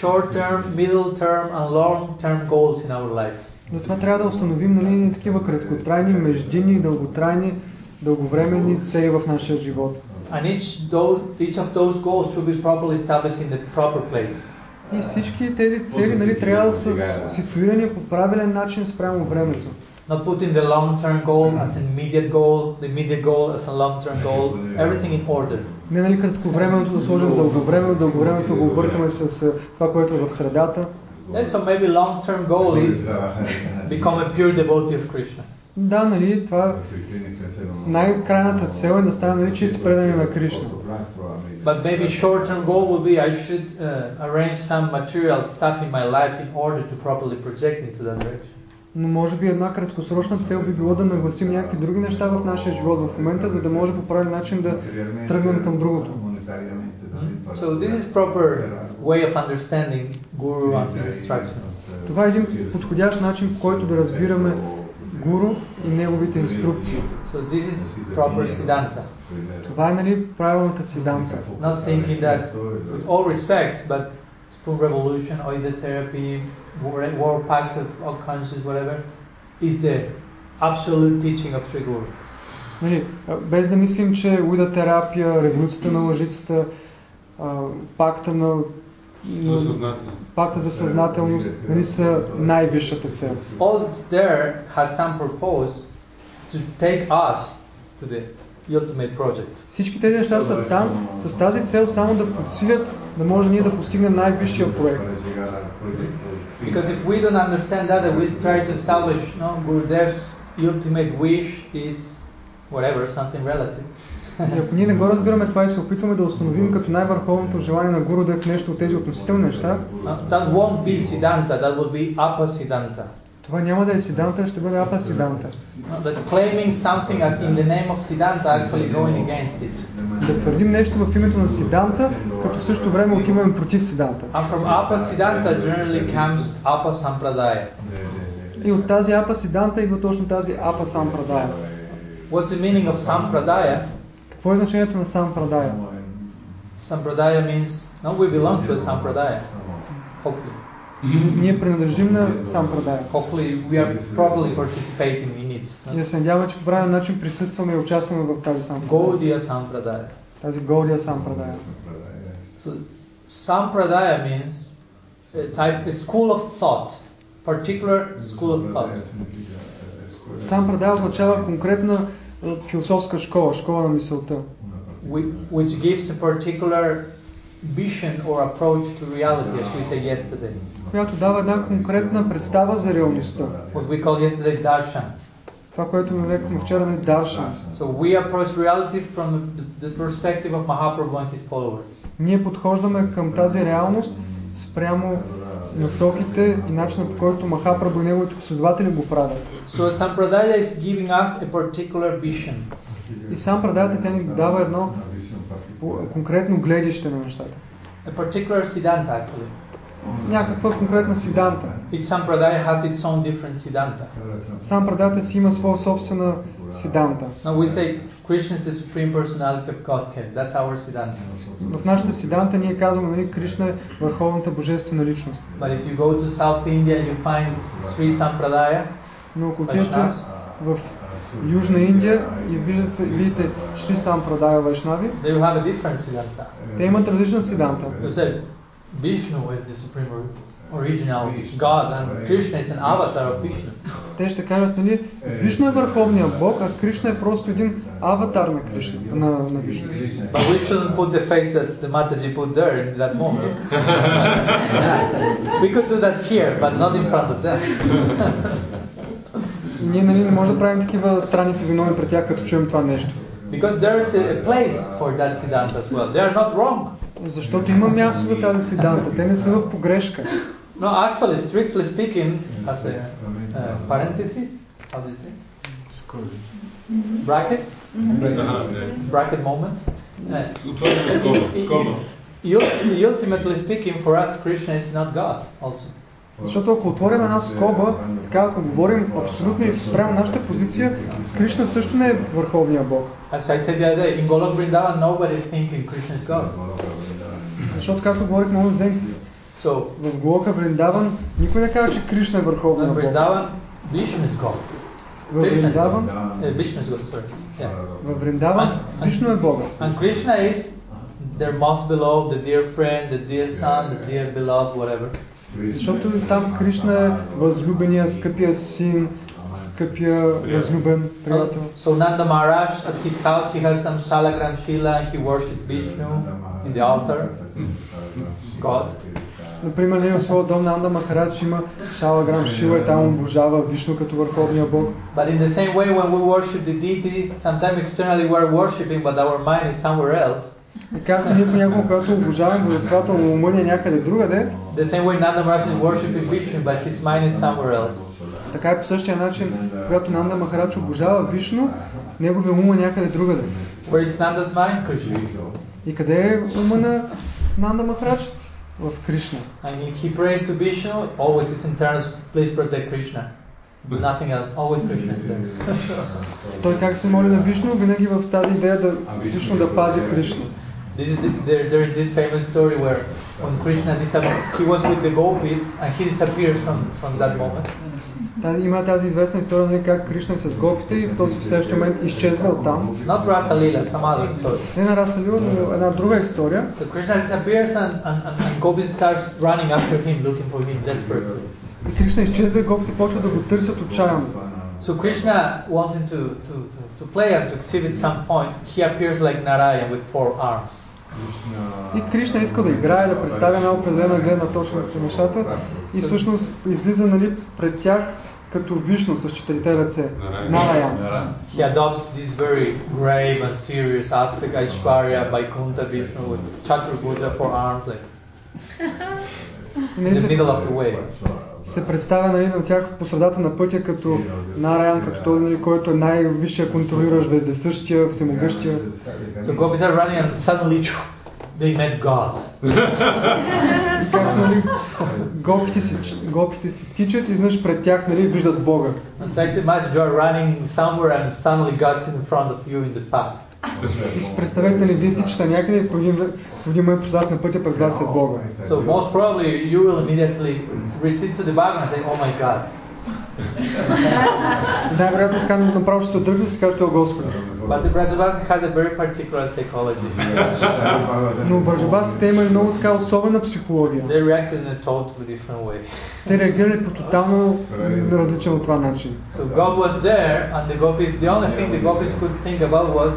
short-term, middle-term, and long-term goals in our life. Затова трябва да установим нали, такива краткотрайни, междинни, дълготрайни, дълговременни цели в нашия живот. And each, those, each of those goals should be properly established in the proper place. И всички тези цели нали, трябва да са ситуирани по правилен начин спрямо времето. Not putting the long-term goal as an immediate goal, the immediate goal as a long-term goal, everything in order. Не нали кратковременното да сложим в дълговремето, дълговремето го объркаме с а, това, което е в средата. Yeah, so maybe long-term goal is <laughs> become a pure devotee of Krishna. Да, нали, това най-крайната цел е да стане нали, чисти предани на Кришна. But maybe short-term goal will be I should uh, arrange some material stuff in my life in order to properly project into that direction. Но може би една краткосрочна цел би било да нагласим някакви други неща в нашия живот в момента, за да може по правилен начин да тръгнем към другото. So this is proper way of understanding Guru and his instructions. Това е един подходящ начин, по който да разбираме гуру и неговите инструкции. So this is proper Siddhanta. Това е нали, правилната сиданта. Not thinking that, with all respect, but Spoon Revolution, Oida Therapy, World World Pact of All Conscious, whatever, is the absolute teaching of Sri Guru. Нали, а, без да мислим, че уида терапия, революцията на лъжицата, а, пакта на, на съзнателност. пакта за съзнателност нали, са най-висшата цел. All this there has some purpose to take us to the ultimate project. Всички тези неща са там с тази цел само да подсилят, да може ние да постигнем най-висшия проект. Because if we don't understand that, we try to establish no, Gurudev's ultimate wish is whatever, something relative. И ако ние не го разбираме това и се опитваме да установим като най-върховното желание на Гурудев нещо от тези относителни неща, Uh, that won't be Siddhanta, that will be Apasiddhanta. Това няма да е Сиданта, ще бъде Апа Сиданта. No, that claiming something as in the name of Siddhanta actually going against it. Да твърдим нещо в името на Сиданта, като в същото време отиваме против Сиданта. And from Apasiddhanta generally comes Apasampradaya. И от тази Апа Сиданта идва точно тази Апа Сампрадая. What's the meaning of Sampradaya? Какво е значението на Сампрадая? Sampradaya means, no, we belong to a Sampradaya. Hopefully. Ние принадлежим на Сампрадая. Hopefully we are probably participating in it. И no? да се надяваме, че по правилен начин присъстваме и участваме в тази Сампрадая. Gaudiya Sampradaya. Тази Голдия Сампрадая. So Sampradaya means a type, a school of thought, particular school of thought. Сампрадая означава конкретна е, философска школа, школа на мисълта, whi- which gives a particular vision or approach to reality, as we said yesterday. която дава една конкретна представа за реалността. What we call yesterday darshan. Това, което нарекохме вчера нали, Даршан. So we approach reality from the, the perspective of Mahaprabhu and his followers. Ние подхождаме към тази реалност спрямо насоките и начина по който Махапрабху и неговите последователи го правят. So Sampradaya is giving us a particular vision. И сам предавате тя ни дава едно по- конкретно гледище на нещата. A particular Siddhanta actually. Някаква конкретна сиданта. Each Sampradaya has its own different Siddhanta. Сам предавате си има своя собствена сиданта. Now we say Krishna is the supreme personality of Godhead. That's our Siddhanta. В нашата сиданта ние казваме, нали, Кришна е върховната божествена личност. But if you go to South India and you find Sri Sampradaya, Но ако отидете в Южна Индия и виждате, видите Шри Сам Прадая Вайшнави, те имат различна original God and Krishna is an avatar of Vishnu. Те ще кажат, нали, Вишну е върховният бог, а Кришна е просто един аватар на Кришна, на, на Вишну. But we shouldn't put the face that the Mataji put there in that moment. we could do that here, but not in front of them. И ние нали, не можем да правим такива странни физиономи пред тях, като чуем това нещо. because there is a, place for that Siddhanta as well. They are not wrong. Защото има място за тази сиданта, те не са в погрешка. No, actually, strictly speaking, as a uh, parenthesis, how do you say? Brackets, bracket moment. Uh, ultimately speaking, for us, Krishna is not God also. Защото ако отворим една скоба, така ако говорим абсолютно и спрямо нашата позиция, Кришна също не е върховният бог. Защото както говорихме онзи ден, в Голока Вриндаван никой не казва, че Кришна е in върховният бог. Vrindavan, Vishnu is God. В Krishna is Вриндаван, God. Uh, Vishnu is God, sorry. Yeah. в Вриндаван Вишну е Бога. And Krishna is their most beloved, the dear friend, the dear son, the dear beloved, whatever. Защото там Кришна е възлюбения, скъпия син, скъпия възлюбен приятел. So Nanda Maharaj, at his house, he has some Salagram Shila, he worshipped Vishnu in the altar, God. Например, ние в своя дом на Анда Махарадж има Шалаграм Шила и там обожава Вишну като върховния бог. But in the same way, when we worship the deity, sometimes externally we're worshipping, but our mind is somewhere else. И както ние понякога, когато обожаваме божествата, ни е някъде другаде, The same way Nanda Maharaj is worshipping Vishnu, but his mind is somewhere else. така и по същия начин, когато Нанда Махарадж обожава Вишну, неговия ум е някъде другаде. Where is Nanda's mind? Krishna. И къде е ума на Нанда Махарадж? В Кришна. And if he prays to Vishnu, always his internals, please protect Krishna. Nothing else, always Krishna is. Той как се моли на Вишну? Винаги в тази идея да Вишну да пази Кришна. This is the, there, there is this famous story where when Krishna disappeared, he was with the gopis and he disappears from, from that moment. Тази, има тази известна история, нали, как Кришна е с гопите и в този следващия момент изчезва оттам. Not Rasa Lila, some other story. Не на Раса Лила, но една друга история. So Krishna disappears and, and, and, and gopis starts running after him, looking for him desperately. И Кришна изчезва и гопите почват да го търсят отчаяно. So Krishna wanting to, to, to, to play and to exhibit some point, he appears like Narayan with four arms. И Кришна иска да играе, да представя една определена гледна точка на нещата и всъщност излиза нали, пред тях като Вишну с четирите ръце. Нараян. He adopts this very grave and serious aspect, Aishwarya, Vaikuntha Vishnu with Chaturbuddha four arms, like in the middle of the way. Се представя нали, на тях по средата на пътя като Нараян, като този, нали, който е най-висшия контролиращ, вездесъщия, всемогъщия. So gopis are running and suddenly they met God. Как нали, гопите, си, гопите си тичат и изнъж пред тях нали, виждат Бога. And try to imagine you are running somewhere and suddenly God's in front of you in the path. Представете, нали, вие тичате някъде и в един, момент по на пътя пред вас е Бога. So most probably you will immediately recede to the back and say, Oh my God. <laughs> Най-вероятно така направо ще се отдръгне и си каже, Господи. But the Brajavasis had a very particular psychology. <laughs> Но бържабасите имали много така особена психология. They reacted in a totally different way. <laughs> Те реагирали по тотално различен от това начин. So God was there, and the gopis, the only thing the gopis could think about was,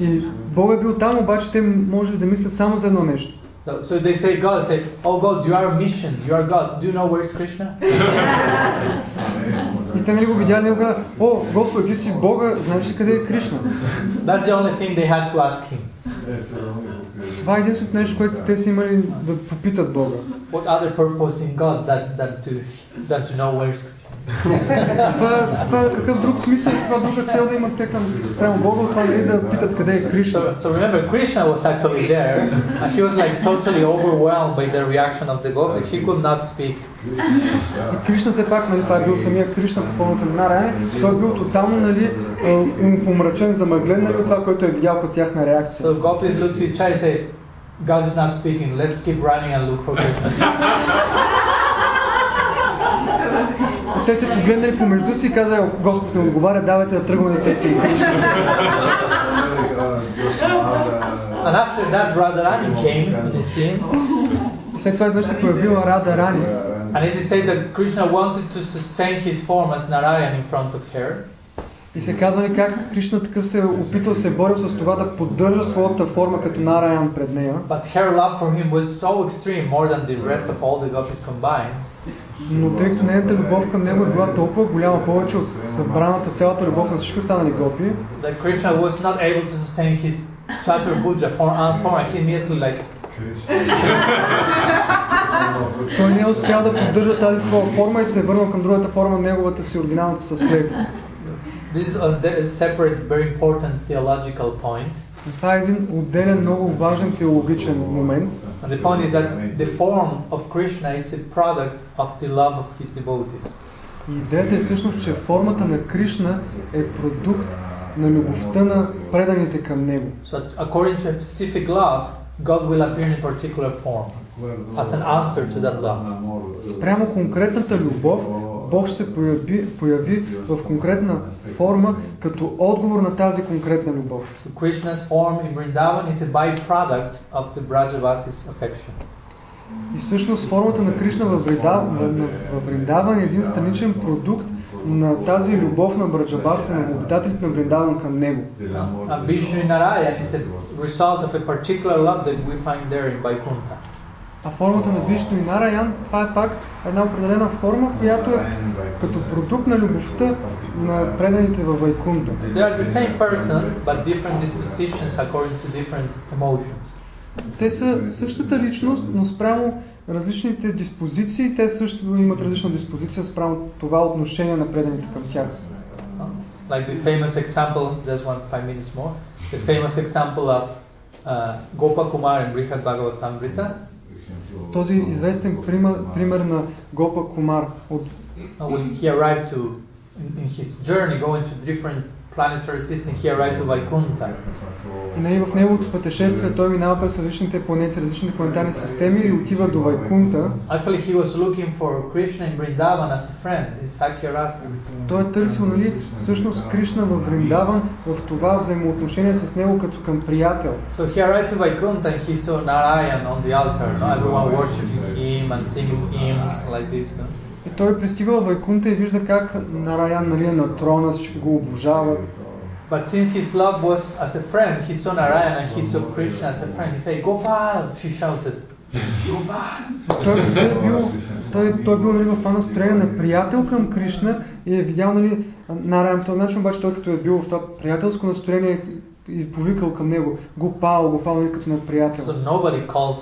И Бог е бил там, обаче те може да мислят само за едно нещо. so, so they say, God, say, Oh God, you are a mission, you are God. Do you know where is Krishna? И те нали го видяли и го казаха, о, Господи, ти си Бога, значи къде е Кришна? That's the only thing they had to ask him. Това е единственото нещо, което те са имали да попитат Бога. What other purpose in God than, than, to, than to know where is Krishna? Това, това какъв друг смисъл, това друга цел да имат те към прямо Бога, това нали да питат къде е Кришна. So, so remember, Krishna was actually there, and he was like totally overwhelmed by the reaction of the gopis. He could not speak. И Кришна все пак, нали, това е бил самия Кришна по формата на Нараяна, той е бил тотално нали, а, ум- помрачен, замъглен нали, от това, което е видял като тяхна реакция. So gopis looked to each other and said, God is not speaking. Let's keep running and look for Krishna. Те се погледнали помежду си и казали, Господ не отговаря, давайте да тръгваме да търсим <laughs> and after that, Radharani came in the scene, И след това изведнъж се появила Рада Рани. and it is said that Krishna wanted to sustain his form as Narayan in front of her. И се казва ли как Кришна такъв се опитал, се е борил с това да поддържа своята форма като Нараян пред нея. But her love for him was so extreme, more than the rest of all the gopis combined, Но тъй като нейната любов към него е била толкова голяма, повече от събраната цялата любов на всички останали гопи, that Krishna was not able to sustain his Chaturbuja form, uh, form and he immediately like той не е успял да поддържа тази своя форма и се е върнал към другата форма, неговата си оригиналната с клетите. this is a de- separate, very important theological point. И това е един отделен, много важен теологичен момент. And the point is that the form of Krishna is a product of the love of his devotees. И идеята е всъщност, че формата на Кришна е продукт на любовта на преданите към него. So according to a specific love, God will appear in a particular form as an answer to that love. Спрямо конкретната любов, Бог ще се появи, появи в конкретна форма като отговор на тази конкретна любов. So Krishna's form in Vrindavan is a byproduct of the Brajavasis affection. И всъщност формата на Кришна във Вриндаван, във Вриндаван е един страничен продукт на тази любов на Браджабаса, на обитателите на Вриндаван към него. Vishnu Narayan is a result of a particular love that we find there in Vaikuntha. А формата на Вишну и Нараян, това е пак една определена форма, която е като продукт на любовта на преданите във emotions. Те са същата личност, но спрямо различните диспозиции, те също имат различна диспозиция спрямо това отношение на преданите към тях. Like the famous example, just one five minutes more, the famous example of uh, Gopa Kumar in Brihad Bhagavatamrita, Този известен пример, пример на Гопа Кумар от uh, when he arrived to, in his journey going to different planetary systems, he arrived to Vaikuntha. И нали, в неговото пътешествие той минава през различните планети, различните планетарни системи и отива до Вайкунта. Actually, he was looking for Krishna in Vrindavan as a friend, in Sakya Rasa. Той е търсил нали, всъщност Кришна в Вриндаван в това взаимоотношение с него като към приятел. So he arrived to Vaikuntha and he saw Narayan on the altar, no? everyone worshipping him and singing hymns like this. No? И той пристига в Вайкунта и вижда как Нараян нали, е на трона, всички го обожават. But since his love was as a friend, he saw Narayan and he saw Krishna as a friend. He said, Gopal, she shouted. <laughs> Gopal. Той, той е бил, той, той е бил нали, в това настроение на приятел към Кришна и е видял нали, Нараян по този начин, обаче той като е бил в това приятелско настроение и повикал към него Гопал, Гопал нали, като на приятел. So nobody calls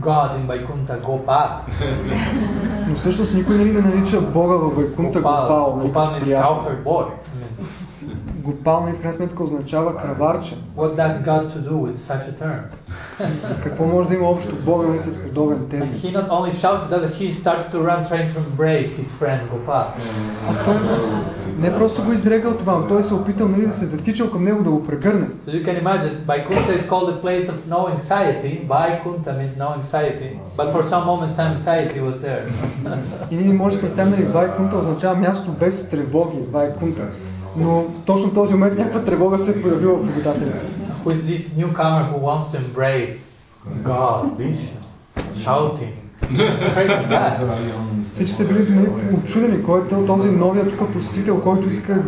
God in Vaikuntha Gopal. Но всъщност никой нали, не нарича Бога във Вайкунта Гопал. Приятел. cowherd boy. I mean, Гопал нали, в крайна сметка означава краварче. what does God to do with such a term? <laughs> Какво може да има общо Бога нали, с подобен And термин? he not only shouted that, he started to run trying to embrace his friend Gopal. Той <laughs> не просто го изрегал това, но той се е опитал нали, да се затичал към него да го прегърне. So you can imagine, Vaikuntha is called a place of no anxiety. Vaikuntha means no anxiety. But for some moments, some anxiety was there. И ние може да представим, нали, Вайкунта означава място без тревоги, Вайкунта. Но в точно този момент някаква тревога се е появила в обитателя. who is this newcomer who wants to embrace God, Vishnu, shouting? Всички са били нали, очудени, кой е този новия тук посетител, който иска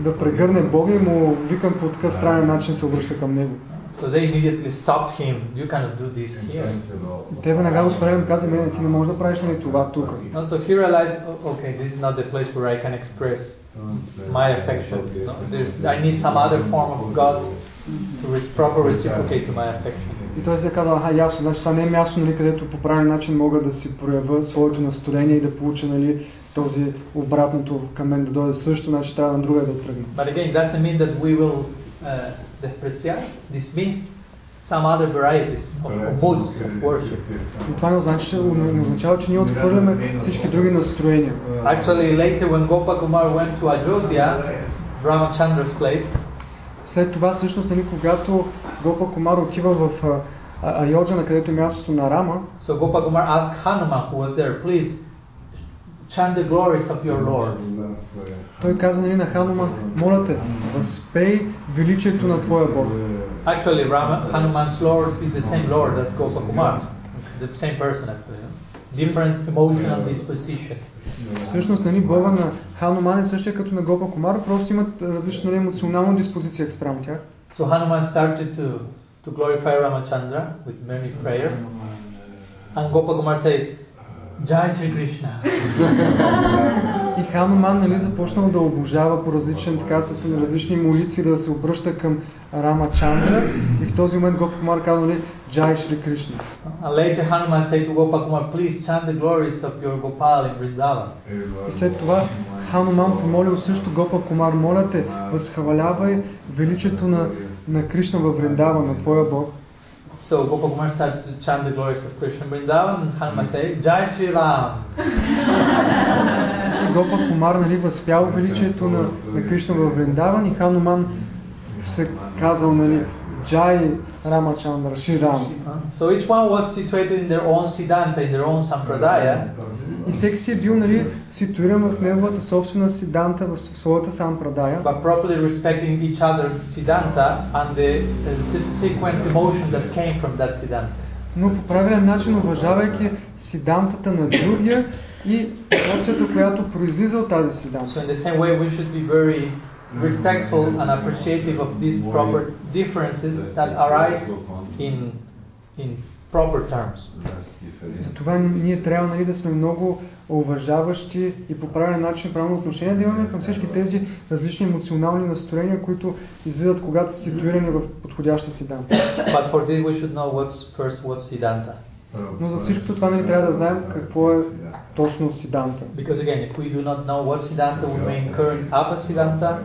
да прегърне Бога и му викам по такъв странен начин се обръща към него. So they immediately stopped him. You cannot do this here. И те веднага го спряли и му каза, не, не, ти не можеш да правиш нали, това тук. Also he realized, "Oh, okay, this is not the place where I can express my affection. No? There's, I need some other form of God to res- proper reciprocate to my affection. И той се каза, аха, ясно, значи това не е място, нали, където по правилен начин мога да си проявя своето настроение и да получа нали, този обратното към мен да дойде също, значи трябва на друга да тръгна. But again, doesn't mean that we will uh, despreciar. Means some other varieties of, of moods of worship. И това не означава, не означава, че ние отхвърляме всички други настроения. Actually, later when Gopakumar went to Ajodhya, Ramachandra's place, След това, всъщност, нали, когато Гопа Комар отива в а, а, Айоджана, където е мястото на Рама, so Gopakumar asked Hanuman, who was there, please chant the glories of your Lord. той казва нали, на Хануман, моля те, възпей величието на Твоя Бог. Actually, Rama, Hanuman's Lord is the same Lord as Gopakumar, the same person actually. no? Different emotional disposition. Всъщност, нали, Бога на Хануман е същия като на Гопа Комар, просто имат различна нали, емоционална диспозиция спрямо тях. So Hanuman started to, to glorify Ramachandra with many prayers. And Gopakumar said, Jai Sri Krishna. И Хануман нали, започнал да обожава по различен, така с различни молитви, да се обръща към Рама Чандра. И в този момент Гопа Комар казва, нали, Джай Шри Кришна. Later Hanuman said to Gopakumar, please chant the glories of your Gopal in Vrindavan. И след това Хануман помолил също Гопа Комар, моля те, възхвалявай величието на, на Кришна във Вриндава, на Твоя Бог. So Gopakumar started to chant the glories of Krishna in Vrindavan and Hanuman said, Jai Sri Ram. Гопа Комар нали, възпял величието на, на Кришна във Вриндаван и Хануман се казал, нали, Джай Рама Чандра, Шри Рам. Uh, So each one was situated in their own Siddhanta, in their own Sampradaya. И всеки си е бил нали, ситуиран в неговата собствена сиданта, в своята сампрадая, but properly respecting each other's siddhanta and the uh, subsequent emotion that came from that siddhanta. но по правилен начин уважавайки сидантата на другия и емоцията, която произлиза от тази So сиданта. in the same way, we should be very respectful and appreciative of these proper differences that arise in in proper terms. Затова ние трябва нали, да сме много уважаващи и по правилен начин, правилно отношение да имаме към всички тези различни емоционални настроения, които излизат, когато са ситуирани в подходяща седанта. But for this, we should know what's first what's siddhanta. Но за всичкото това нали, трябва да знаем какво е точно сиданта. Because again, if we do not know what siddhanta, we may incur in apasiddhanta,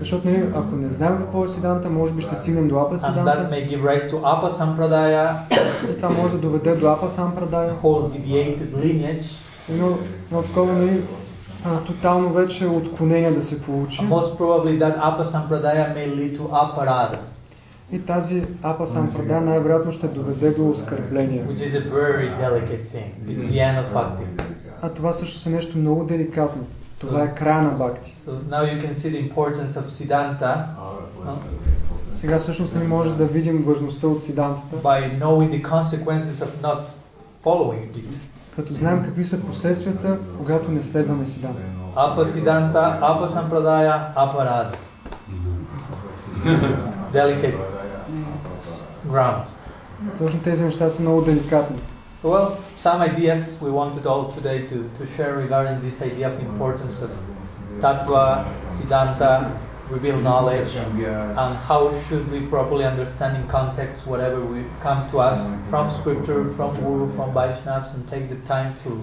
Защото нали, ако не знаем какво е сиданта, може би ще стигнем до апа and that сиданта may give rise to apasampradaya, и това може да доведе до апа сампрадая. whole deviated lineage. Едно, едно такова нали, а, тотално вече отклонение да се получи. Most probably that apasampradaya may lead to aparada, И тази апа сампрадая най-вероятно ще доведе до оскърбление. which is a very delicate thing. It's the end of bhakti. А това също е нещо много деликатно. Това е края на бакти. So now you can see the importance of siddhanta Сега всъщност не може да видим важността от сидантата, by knowing the consequences of not following it. като знаем какви са последствията, когато не следваме сидантата. Apasiddhanta, apasampradaya, aparada. <laughs> Delicate ground. Точно тези неща са много деликатни. Well, some ideas we wanted all today to, to share regarding this idea of the importance of tattva, siddhanta, revealed knowledge, and how should we properly understand in context whatever we come to us from scripture, from guru, from Vaishnavas, and take the time to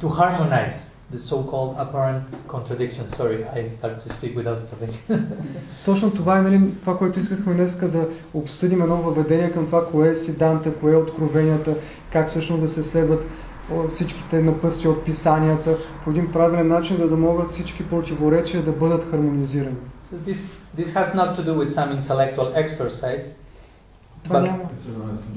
to harmonize the so-called apparent contradiction. Sorry, I started to speak without stopping. <laughs> Точно това е нали, това, което искахме днес да обсъдим едно въведение към това, кое е сиданта, кое е откровенията, как всъщност да се следват всичките напътствия от писанията по един правилен начин, за да могат всички противоречия да бъдат хармонизирани. so this this has not to do with some intellectual exercise, Това but няма,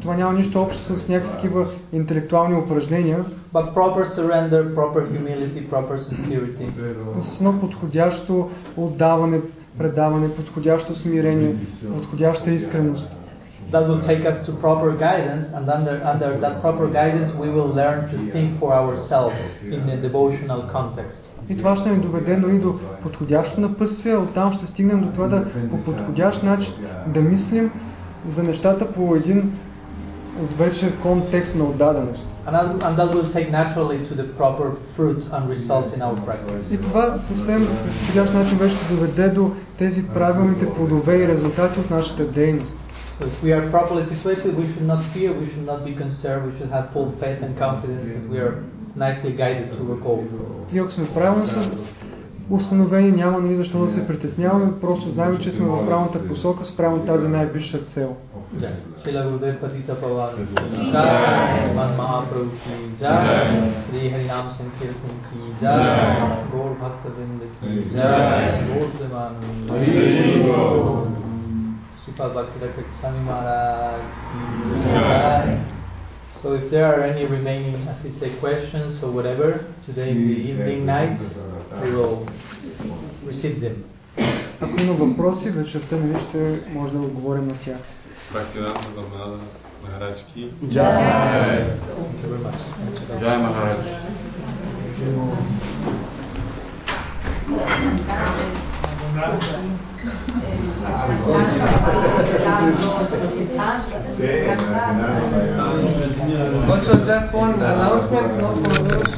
това няма нищо общо с някакви такива интелектуални упражнения, but proper surrender, proper humility, proper sincerity. с едно подходящо отдаване, предаване, подходящо смирение, подходяща искреност. That will take us to proper guidance, and under under that proper guidance, we will learn to think for ourselves in a devotional context. И това ще ни доведе нали, до подходящо напътствие, оттам ще стигнем до това да по подходящ начин да мислим за нещата по един вече контекст на отдаденост. And that, and that will take naturally to the proper fruit and result in our practice. И това съвсем в подходящ начин вече ще доведе до тези правилните плодове и резултати от нашата дейност. So if we are properly situated, we should not fear, we should not be concerned, we should have full faith and confidence that we are nicely guided to a goal. И ако сме правилно с установени, няма нали защо да се притесняваме, просто знаем, че сме в правилната посока спрямо тази най-висша цел. Шила Гурудев Патита Паван ки джай, Ман Махапрабhu ки джай, Шри Харинам Sankirtan ки джай, Гор Бхакта Винda ки джай, Гор Premanand. Sripad Bhakti Swami Maharaj ki jai. So if there are any remaining, as he said, questions or whatever, today in the evening night, we will receive them. Ако има въпроси, вечерта нали ще може да отговорим на тях. Бхактивинода Бабада Махарадж ки. Thank you very much. Джай Махарадж. also, just one announcement, not for those